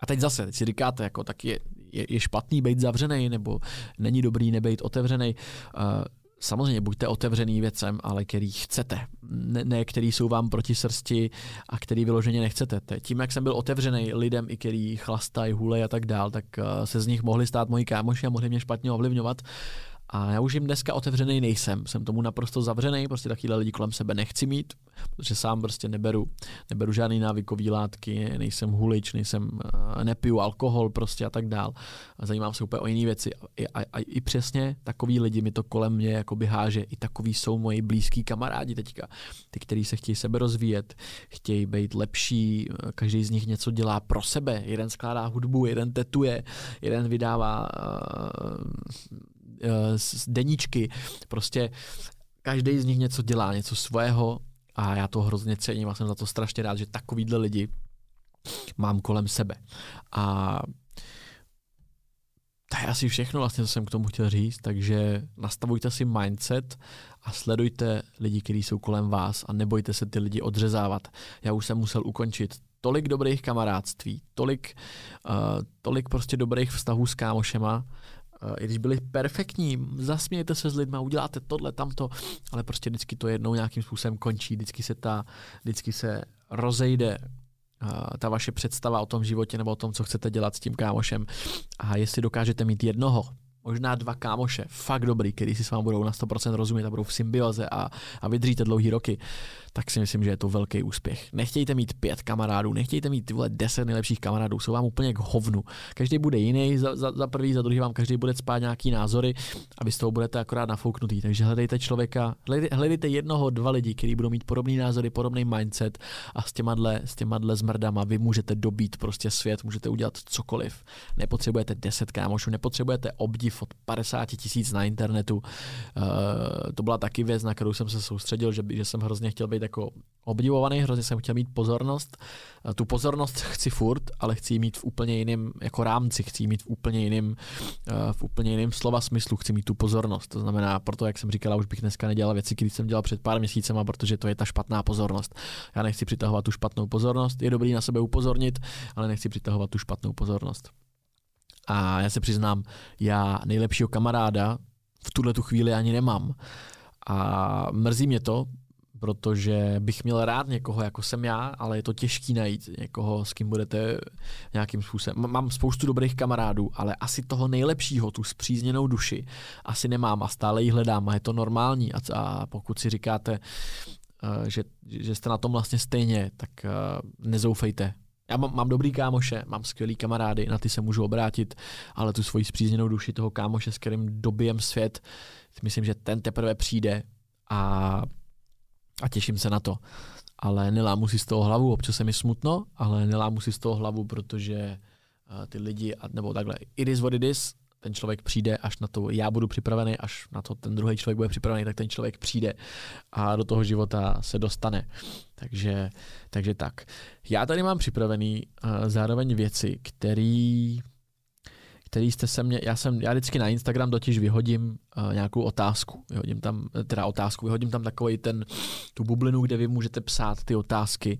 A teď zase, teď si říkáte, jako tak je, je, je špatný být zavřený, nebo není dobrý nebejt otevřený. Uh, samozřejmě buďte otevřený věcem, ale který chcete, ne, ne který jsou vám proti srsti a který vyloženě nechcete. Tím, jak jsem byl otevřený lidem, i který chlastají, hulej a tak dál, tak uh, se z nich mohli stát moji kámoši a mohli mě špatně ovlivňovat. A já už jim dneska otevřený nejsem. Jsem tomu naprosto zavřený, prostě takovýhle lidi kolem sebe nechci mít, protože sám prostě neberu, neberu žádný návykový látky, nejsem hulič, nejsem, eh, nepiju alkohol prostě a tak dál. A zajímám se úplně o jiné věci. A, a, a, i přesně takový lidi mi to kolem mě jakoby háže. I takový jsou moji blízký kamarádi teďka. Ty, kteří se chtějí sebe rozvíjet, chtějí být lepší, každý z nich něco dělá pro sebe. Jeden skládá hudbu, jeden tetuje, jeden vydává uh, deníčky, prostě každý z nich něco dělá, něco svého a já to hrozně cením a jsem za to strašně rád, že takovýhle lidi mám kolem sebe. A to je asi všechno vlastně, co jsem k tomu chtěl říct, takže nastavujte si mindset a sledujte lidi, kteří jsou kolem vás a nebojte se ty lidi odřezávat. Já už jsem musel ukončit tolik dobrých kamarádství, tolik, uh, tolik prostě dobrých vztahů s kámošema, i když byli perfektní, zasmějete se s lidmi, uděláte tohle, tamto, ale prostě vždycky to jednou nějakým způsobem končí, vždycky se ta, vždycky se rozejde ta vaše představa o tom životě nebo o tom, co chcete dělat s tím kámošem. A jestli dokážete mít jednoho, možná dva kámoše, fakt dobrý, který si s vámi budou na 100% rozumět a budou v symbioze a, a vydříte dlouhý roky, tak si myslím, že je to velký úspěch. Nechtějte mít pět kamarádů, nechtějte mít tyhle deset nejlepších kamarádů, jsou vám úplně k hovnu. Každý bude jiný, za, za, za prvý, za druhý vám každý bude spát nějaký názory a vy z toho budete akorát nafouknutý. Takže hledejte člověka, hledejte, hledejte jednoho, dva lidi, kteří budou mít podobný názory, podobný mindset a s těma, dle, s těma dle zmrdama vy můžete dobít prostě svět, můžete udělat cokoliv. Nepotřebujete deset kámošů, nepotřebujete obdiv od 50 tisíc na internetu. Uh, to byla taky věc, na kterou jsem se soustředil, že, že jsem hrozně chtěl být jako obdivovaný, hrozně jsem chtěl mít pozornost. Tu pozornost chci furt, ale chci mít v úplně jiném jako rámci, chci mít v úplně jiném, v úplně jiném slova smyslu, chci mít tu pozornost. To znamená, proto, jak jsem říkala, už bych dneska nedělal věci, které jsem dělal před pár měsícema, protože to je ta špatná pozornost. Já nechci přitahovat tu špatnou pozornost, je dobrý na sebe upozornit, ale nechci přitahovat tu špatnou pozornost. A já se přiznám, já nejlepšího kamaráda v tuhle tu chvíli ani nemám. A mrzí mě to, protože bych měl rád někoho, jako jsem já, ale je to těžký najít někoho, s kým budete nějakým způsobem. Mám spoustu dobrých kamarádů, ale asi toho nejlepšího, tu zpřízněnou duši, asi nemám a stále ji hledám a je to normální. A, a pokud si říkáte, uh, že, že jste na tom vlastně stejně, tak uh, nezoufejte. Já mám, mám dobrý kámoše, mám skvělý kamarády, na ty se můžu obrátit, ale tu svoji zpřízněnou duši toho kámoše, s kterým dobijem svět, myslím, že ten teprve přijde a a těším se na to. Ale nelámu si z toho hlavu, občas se mi smutno, ale nelámu si z toho hlavu, protože uh, ty lidi, nebo takhle, it is what it is, ten člověk přijde, až na to já budu připravený, až na to ten druhý člověk bude připravený, tak ten člověk přijde a do toho života se dostane. Takže, takže tak. Já tady mám připravený uh, zároveň věci, které který jste se mě, já jsem, já vždycky na Instagram totiž vyhodím uh, nějakou otázku, vyhodím tam, teda otázku, vyhodím tam takový ten, tu bublinu, kde vy můžete psát ty otázky,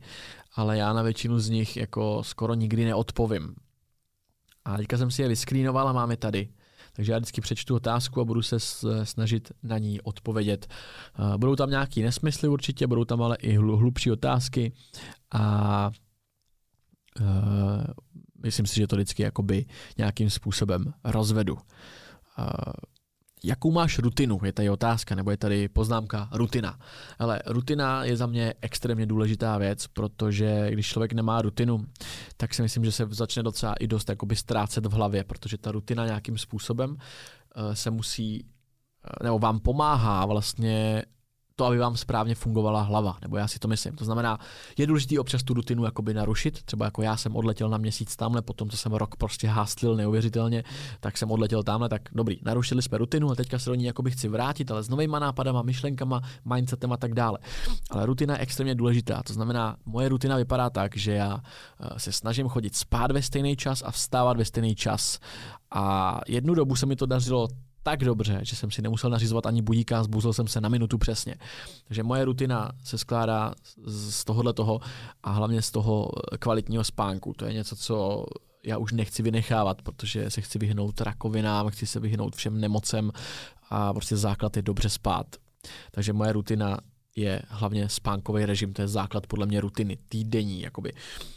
ale já na většinu z nich jako skoro nikdy neodpovím. A teďka jsem si je vyskrýnoval a máme tady. Takže já vždycky přečtu otázku a budu se snažit na ní odpovědět. Uh, budou tam nějaký nesmysly určitě, budou tam ale i hlubší otázky a uh, myslím si, že to vždycky jakoby nějakým způsobem rozvedu. Uh, jakou máš rutinu, je tady otázka, nebo je tady poznámka rutina. Ale rutina je za mě extrémně důležitá věc, protože když člověk nemá rutinu, tak si myslím, že se začne docela i dost jakoby ztrácet v hlavě, protože ta rutina nějakým způsobem uh, se musí, nebo vám pomáhá vlastně to, aby vám správně fungovala hlava, nebo já si to myslím. To znamená, je důležité občas tu rutinu jakoby narušit, třeba jako já jsem odletěl na měsíc tamhle, potom co jsem rok prostě hástlil neuvěřitelně, tak jsem odletěl tamhle, tak dobrý, narušili jsme rutinu a teďka se do ní jakoby chci vrátit, ale s novýma nápadama, myšlenkama, mindsetem a tak dále. Ale rutina je extrémně důležitá, to znamená, moje rutina vypadá tak, že já eh, se snažím chodit spát ve stejný čas a vstávat ve stejný čas. A jednu dobu se mi to dařilo tak dobře, že jsem si nemusel nařizovat ani budíka, zbuzil jsem se na minutu přesně. Takže moje rutina se skládá z tohohle toho a hlavně z toho kvalitního spánku. To je něco, co já už nechci vynechávat, protože se chci vyhnout rakovinám, chci se vyhnout všem nemocem a prostě základ je dobře spát. Takže moje rutina je hlavně spánkový režim, to je základ podle mě rutiny, týdenní, jakoby.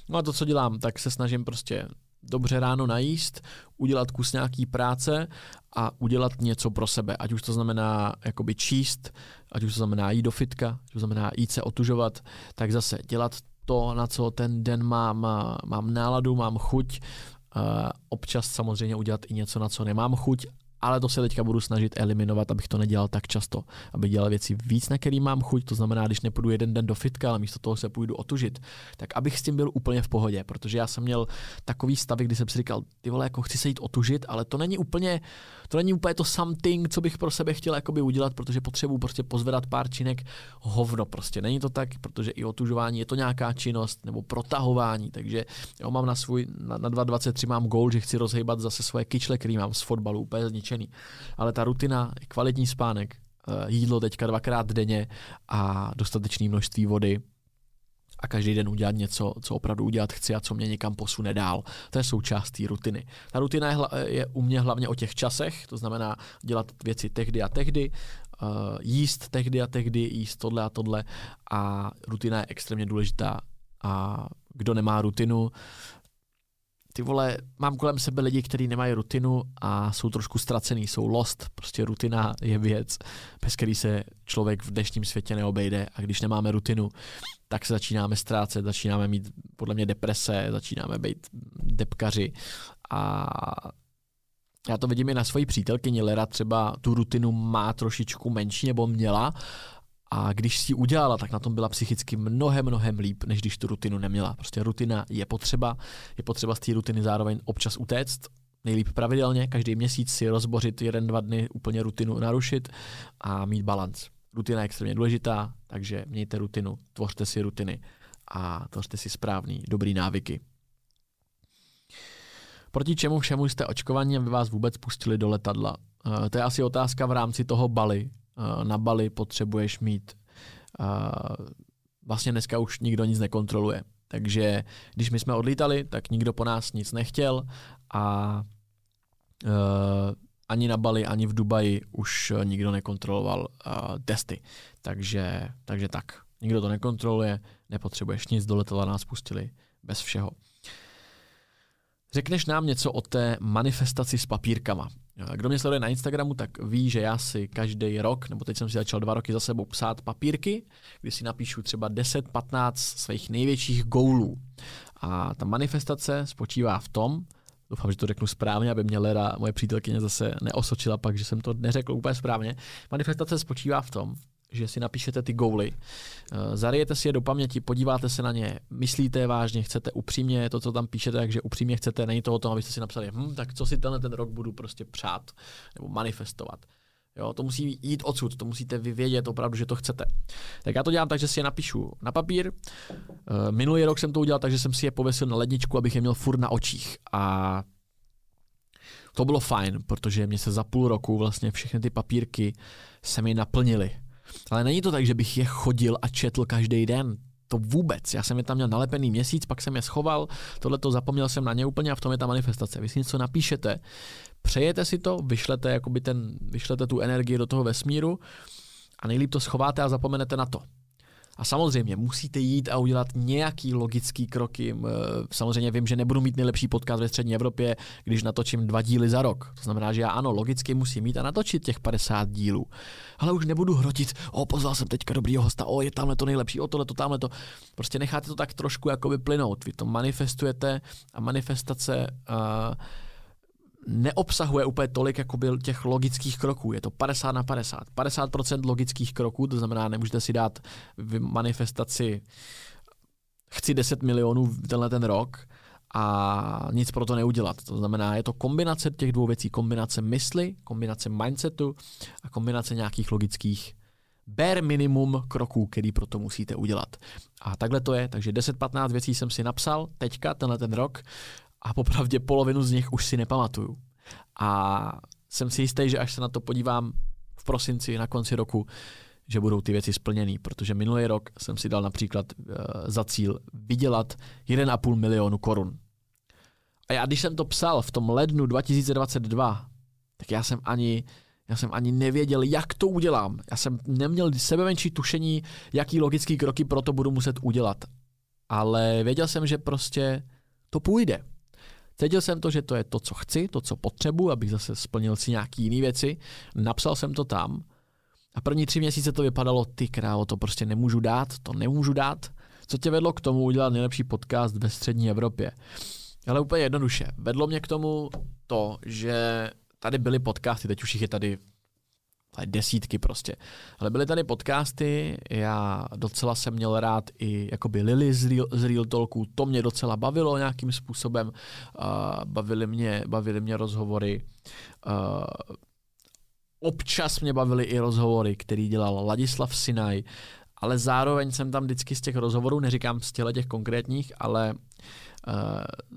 No a to, co dělám, tak se snažím prostě dobře ráno najíst, udělat kus nějaký práce a udělat něco pro sebe. Ať už to znamená jakoby číst, ať už to znamená jít do fitka, ať už to znamená jít se otužovat, tak zase dělat to, na co ten den mám, mám náladu, mám chuť, občas samozřejmě udělat i něco, na co nemám chuť, ale to se teďka budu snažit eliminovat, abych to nedělal tak často, aby dělal věci víc, na který mám chuť, to znamená, když nepůjdu jeden den do fitka, ale místo toho se půjdu otužit, tak abych s tím byl úplně v pohodě, protože já jsem měl takový stavy, kdy jsem si říkal, ty vole, jako chci se jít otužit, ale to není úplně, to není úplně to something, co bych pro sebe chtěl jakoby udělat, protože potřebuji prostě pozvedat pár činek hovno prostě. Není to tak, protože i otužování je to nějaká činnost nebo protahování, takže já mám na svůj, na, na 2.23 mám goal, že chci rozhejbat zase svoje kyčle, který mám z fotbalu úplně zničený. Ale ta rutina, kvalitní spánek, eh, jídlo teďka dvakrát denně a dostatečné množství vody, a každý den udělat něco, co opravdu udělat chci a co mě někam posune dál. To je součást té rutiny. Ta rutina je, je u mě hlavně o těch časech, to znamená dělat věci tehdy a tehdy, uh, jíst tehdy a tehdy, jíst tohle a tohle a rutina je extrémně důležitá. A kdo nemá rutinu, ty vole, mám kolem sebe lidi, kteří nemají rutinu a jsou trošku ztracený, jsou lost. Prostě rutina je věc, bez který se člověk v dnešním světě neobejde a když nemáme rutinu, tak se začínáme ztrácet, začínáme mít podle mě deprese, začínáme být depkaři a já to vidím i na svoji přítelkyni, Lera třeba tu rutinu má trošičku menší nebo měla a když si ji udělala, tak na tom byla psychicky mnohem, mnohem líp, než když tu rutinu neměla. Prostě rutina je potřeba, je potřeba z té rutiny zároveň občas utéct, nejlíp pravidelně, každý měsíc si rozbořit jeden, dva dny, úplně rutinu narušit a mít balans. Rutina je extrémně důležitá, takže mějte rutinu, tvořte si rutiny a tvořte si správný, dobrý návyky. Proti čemu všemu jste očkovaní, aby vás vůbec pustili do letadla? Uh, to je asi otázka v rámci toho Bali. Uh, na Bali potřebuješ mít uh, vlastně dneska už nikdo nic nekontroluje. Takže když my jsme odlítali, tak nikdo po nás nic nechtěl a ani na Bali, ani v Dubaji už nikdo nekontroloval uh, testy. Takže, takže tak, nikdo to nekontroluje, nepotřebuješ nic, do letadla nás pustili bez všeho. Řekneš nám něco o té manifestaci s papírkama. Kdo mě sleduje na Instagramu, tak ví, že já si každý rok, nebo teď jsem si začal dva roky za sebou psát papírky, kdy si napíšu třeba 10-15 svých největších goalů. A ta manifestace spočívá v tom, doufám, že to řeknu správně, aby mě Lera, moje přítelkyně, zase neosočila pak, že jsem to neřekl úplně správně. Manifestace spočívá v tom, že si napíšete ty gouly, eh, zarijete si je do paměti, podíváte se na ně, myslíte je vážně, chcete upřímně to, co tam píšete, takže upřímně chcete, není to o tom, abyste si napsali, hm, tak co si tenhle ten rok budu prostě přát nebo manifestovat. Jo, to musí jít odsud, to musíte vyvědět opravdu, že to chcete. Tak já to dělám tak, že si je napíšu na papír. Eh, minulý rok jsem to udělal tak, že jsem si je pověsil na ledničku, abych je měl furt na očích. A To bylo fajn, protože mě se za půl roku vlastně všechny ty papírky se mi naplnily. Ale není to tak, že bych je chodil a četl každý den. To vůbec. Já jsem je tam měl nalepený měsíc, pak jsem je schoval, tohle to zapomněl jsem na ně úplně a v tom je ta manifestace. Vy si něco napíšete, přejete si to, vyšlete, jakoby ten, vyšlete tu energii do toho vesmíru a nejlíp to schováte a zapomenete na to. A samozřejmě musíte jít a udělat nějaký logický kroky. Samozřejmě vím, že nebudu mít nejlepší podcast ve střední Evropě, když natočím dva díly za rok. To znamená, že já ano, logicky musím mít a natočit těch 50 dílů. Ale už nebudu hrotit, o, pozval jsem teďka dobrýho hosta, o, je tamhle to nejlepší, o, tohle to, tamhle to. Prostě necháte to tak trošku jakoby plynout. Vy to manifestujete a manifestace uh, neobsahuje úplně tolik jako byl těch logických kroků. Je to 50 na 50. 50% logických kroků, to znamená, nemůžete si dát v manifestaci chci 10 milionů tenhle ten rok a nic pro to neudělat. To znamená, je to kombinace těch dvou věcí. Kombinace mysli, kombinace mindsetu a kombinace nějakých logických bare minimum kroků, který pro to musíte udělat. A takhle to je, takže 10-15 věcí jsem si napsal teďka, tenhle ten rok a popravdě polovinu z nich už si nepamatuju. A jsem si jistý, že až se na to podívám v prosinci na konci roku, že budou ty věci splněný, protože minulý rok jsem si dal například uh, za cíl vydělat 1,5 milionu korun. A já když jsem to psal v tom lednu 2022, tak já jsem ani já jsem ani nevěděl, jak to udělám. Já jsem neměl sebe menší tušení, jaký logický kroky pro to budu muset udělat. Ale věděl jsem, že prostě to půjde. Cítil jsem to, že to je to, co chci, to, co potřebuji, abych zase splnil si nějaké jiné věci. Napsal jsem to tam a první tři měsíce to vypadalo, ty krávo, to prostě nemůžu dát, to nemůžu dát. Co tě vedlo k tomu udělat nejlepší podcast ve střední Evropě? Ale úplně jednoduše. Vedlo mě k tomu to, že tady byly podcasty, teď už jich je tady desítky prostě. Ale byly tady podcasty, já docela jsem měl rád i jakoby Lily z Real, z Real Talku, to mě docela bavilo nějakým způsobem, uh, bavily, mě, bavily mě rozhovory, uh, občas mě bavily i rozhovory, který dělal Ladislav Sinaj, ale zároveň jsem tam vždycky z těch rozhovorů, neříkám z těch konkrétních, ale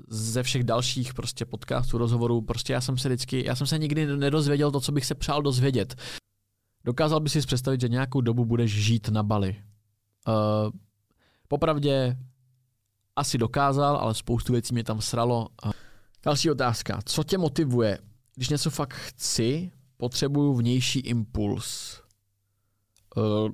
ze všech dalších prostě podcastů, rozhovorů, prostě já jsem se vždycky, já jsem se nikdy nedozvěděl to, co bych se přál dozvědět. Dokázal by si představit, že nějakou dobu budeš žít na Bali? Uh, popravdě asi dokázal, ale spoustu věcí mě tam sralo. Uh, další otázka. Co tě motivuje? Když něco fakt chci, potřebuju vnější impuls. Uh,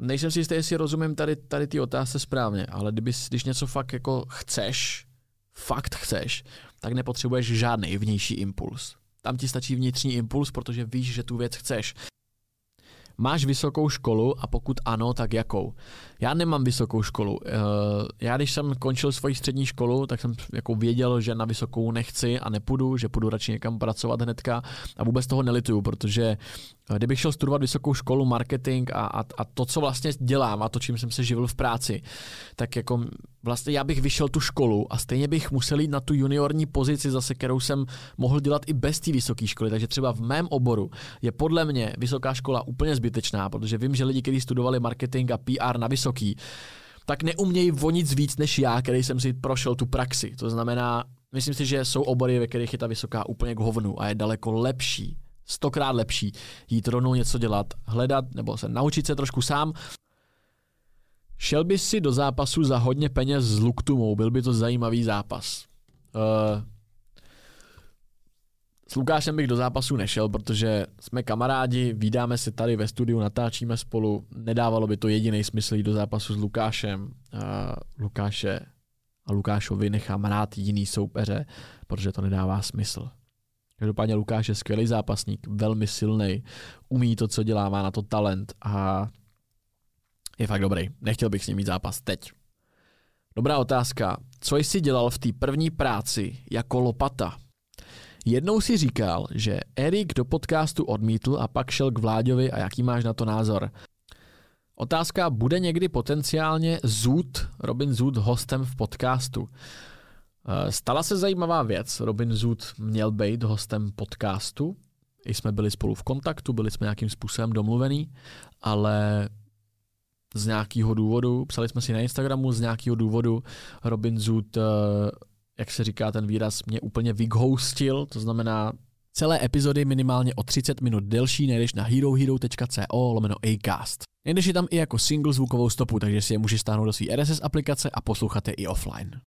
nejsem si jistý, jestli rozumím tady, tady ty otázce správně, ale kdyby, když něco fakt jako chceš, fakt chceš, tak nepotřebuješ žádný vnější impuls. Tam ti stačí vnitřní impuls, protože víš, že tu věc chceš. Máš vysokou školu a pokud ano, tak jakou? Já nemám vysokou školu. Eh, já když jsem končil svoji střední školu, tak jsem jako věděl, že na vysokou nechci a nepůjdu, že půjdu radši někam pracovat hnedka a vůbec toho nelituju, protože kdybych šel studovat vysokou školu, marketing a, a, a to, co vlastně dělám a to, čím jsem se živil v práci, tak jako vlastně já bych vyšel tu školu a stejně bych musel jít na tu juniorní pozici zase, kterou jsem mohl dělat i bez té vysoké školy. Takže třeba v mém oboru je podle mě vysoká škola úplně zbytečná, protože vím, že lidi, kteří studovali marketing a PR na vysoký, tak neumějí o nic víc než já, který jsem si prošel tu praxi. To znamená, myslím si, že jsou obory, ve kterých je ta vysoká úplně k hovnu a je daleko lepší, stokrát lepší jít rovnou něco dělat, hledat nebo se naučit se trošku sám Šel bys si do zápasu za hodně peněz s Luktumou, byl by to zajímavý zápas. Uh, s Lukášem bych do zápasu nešel, protože jsme kamarádi, vydáme se tady ve studiu, natáčíme spolu, nedávalo by to jediný smysl jít do zápasu s Lukášem. Uh, Lukáše a Lukášovi nechám rád jiný soupeře, protože to nedává smysl. Každopádně Lukáš je skvělý zápasník, velmi silný, umí to, co dělá, má na to talent a je fakt dobrý. Nechtěl bych s ním mít zápas teď. Dobrá otázka. Co jsi dělal v té první práci jako lopata? Jednou si říkal, že Erik do podcastu odmítl a pak šel k Vláďovi a jaký máš na to názor? Otázka, bude někdy potenciálně Zoot, Robin Zoot hostem v podcastu? Eh, stala se zajímavá věc. Robin Zoot měl být hostem podcastu. I jsme byli spolu v kontaktu, byli jsme nějakým způsobem domluvený, ale z nějakého důvodu, psali jsme si na Instagramu, z nějakého důvodu Robin Zoot, eh, jak se říká ten výraz, mě úplně vyghostil, to znamená, Celé epizody minimálně o 30 minut delší najdeš na herohero.co lomeno acast. Najdeš je tam i jako single zvukovou stopu, takže si je můžeš stáhnout do své RSS aplikace a poslouchat je i offline.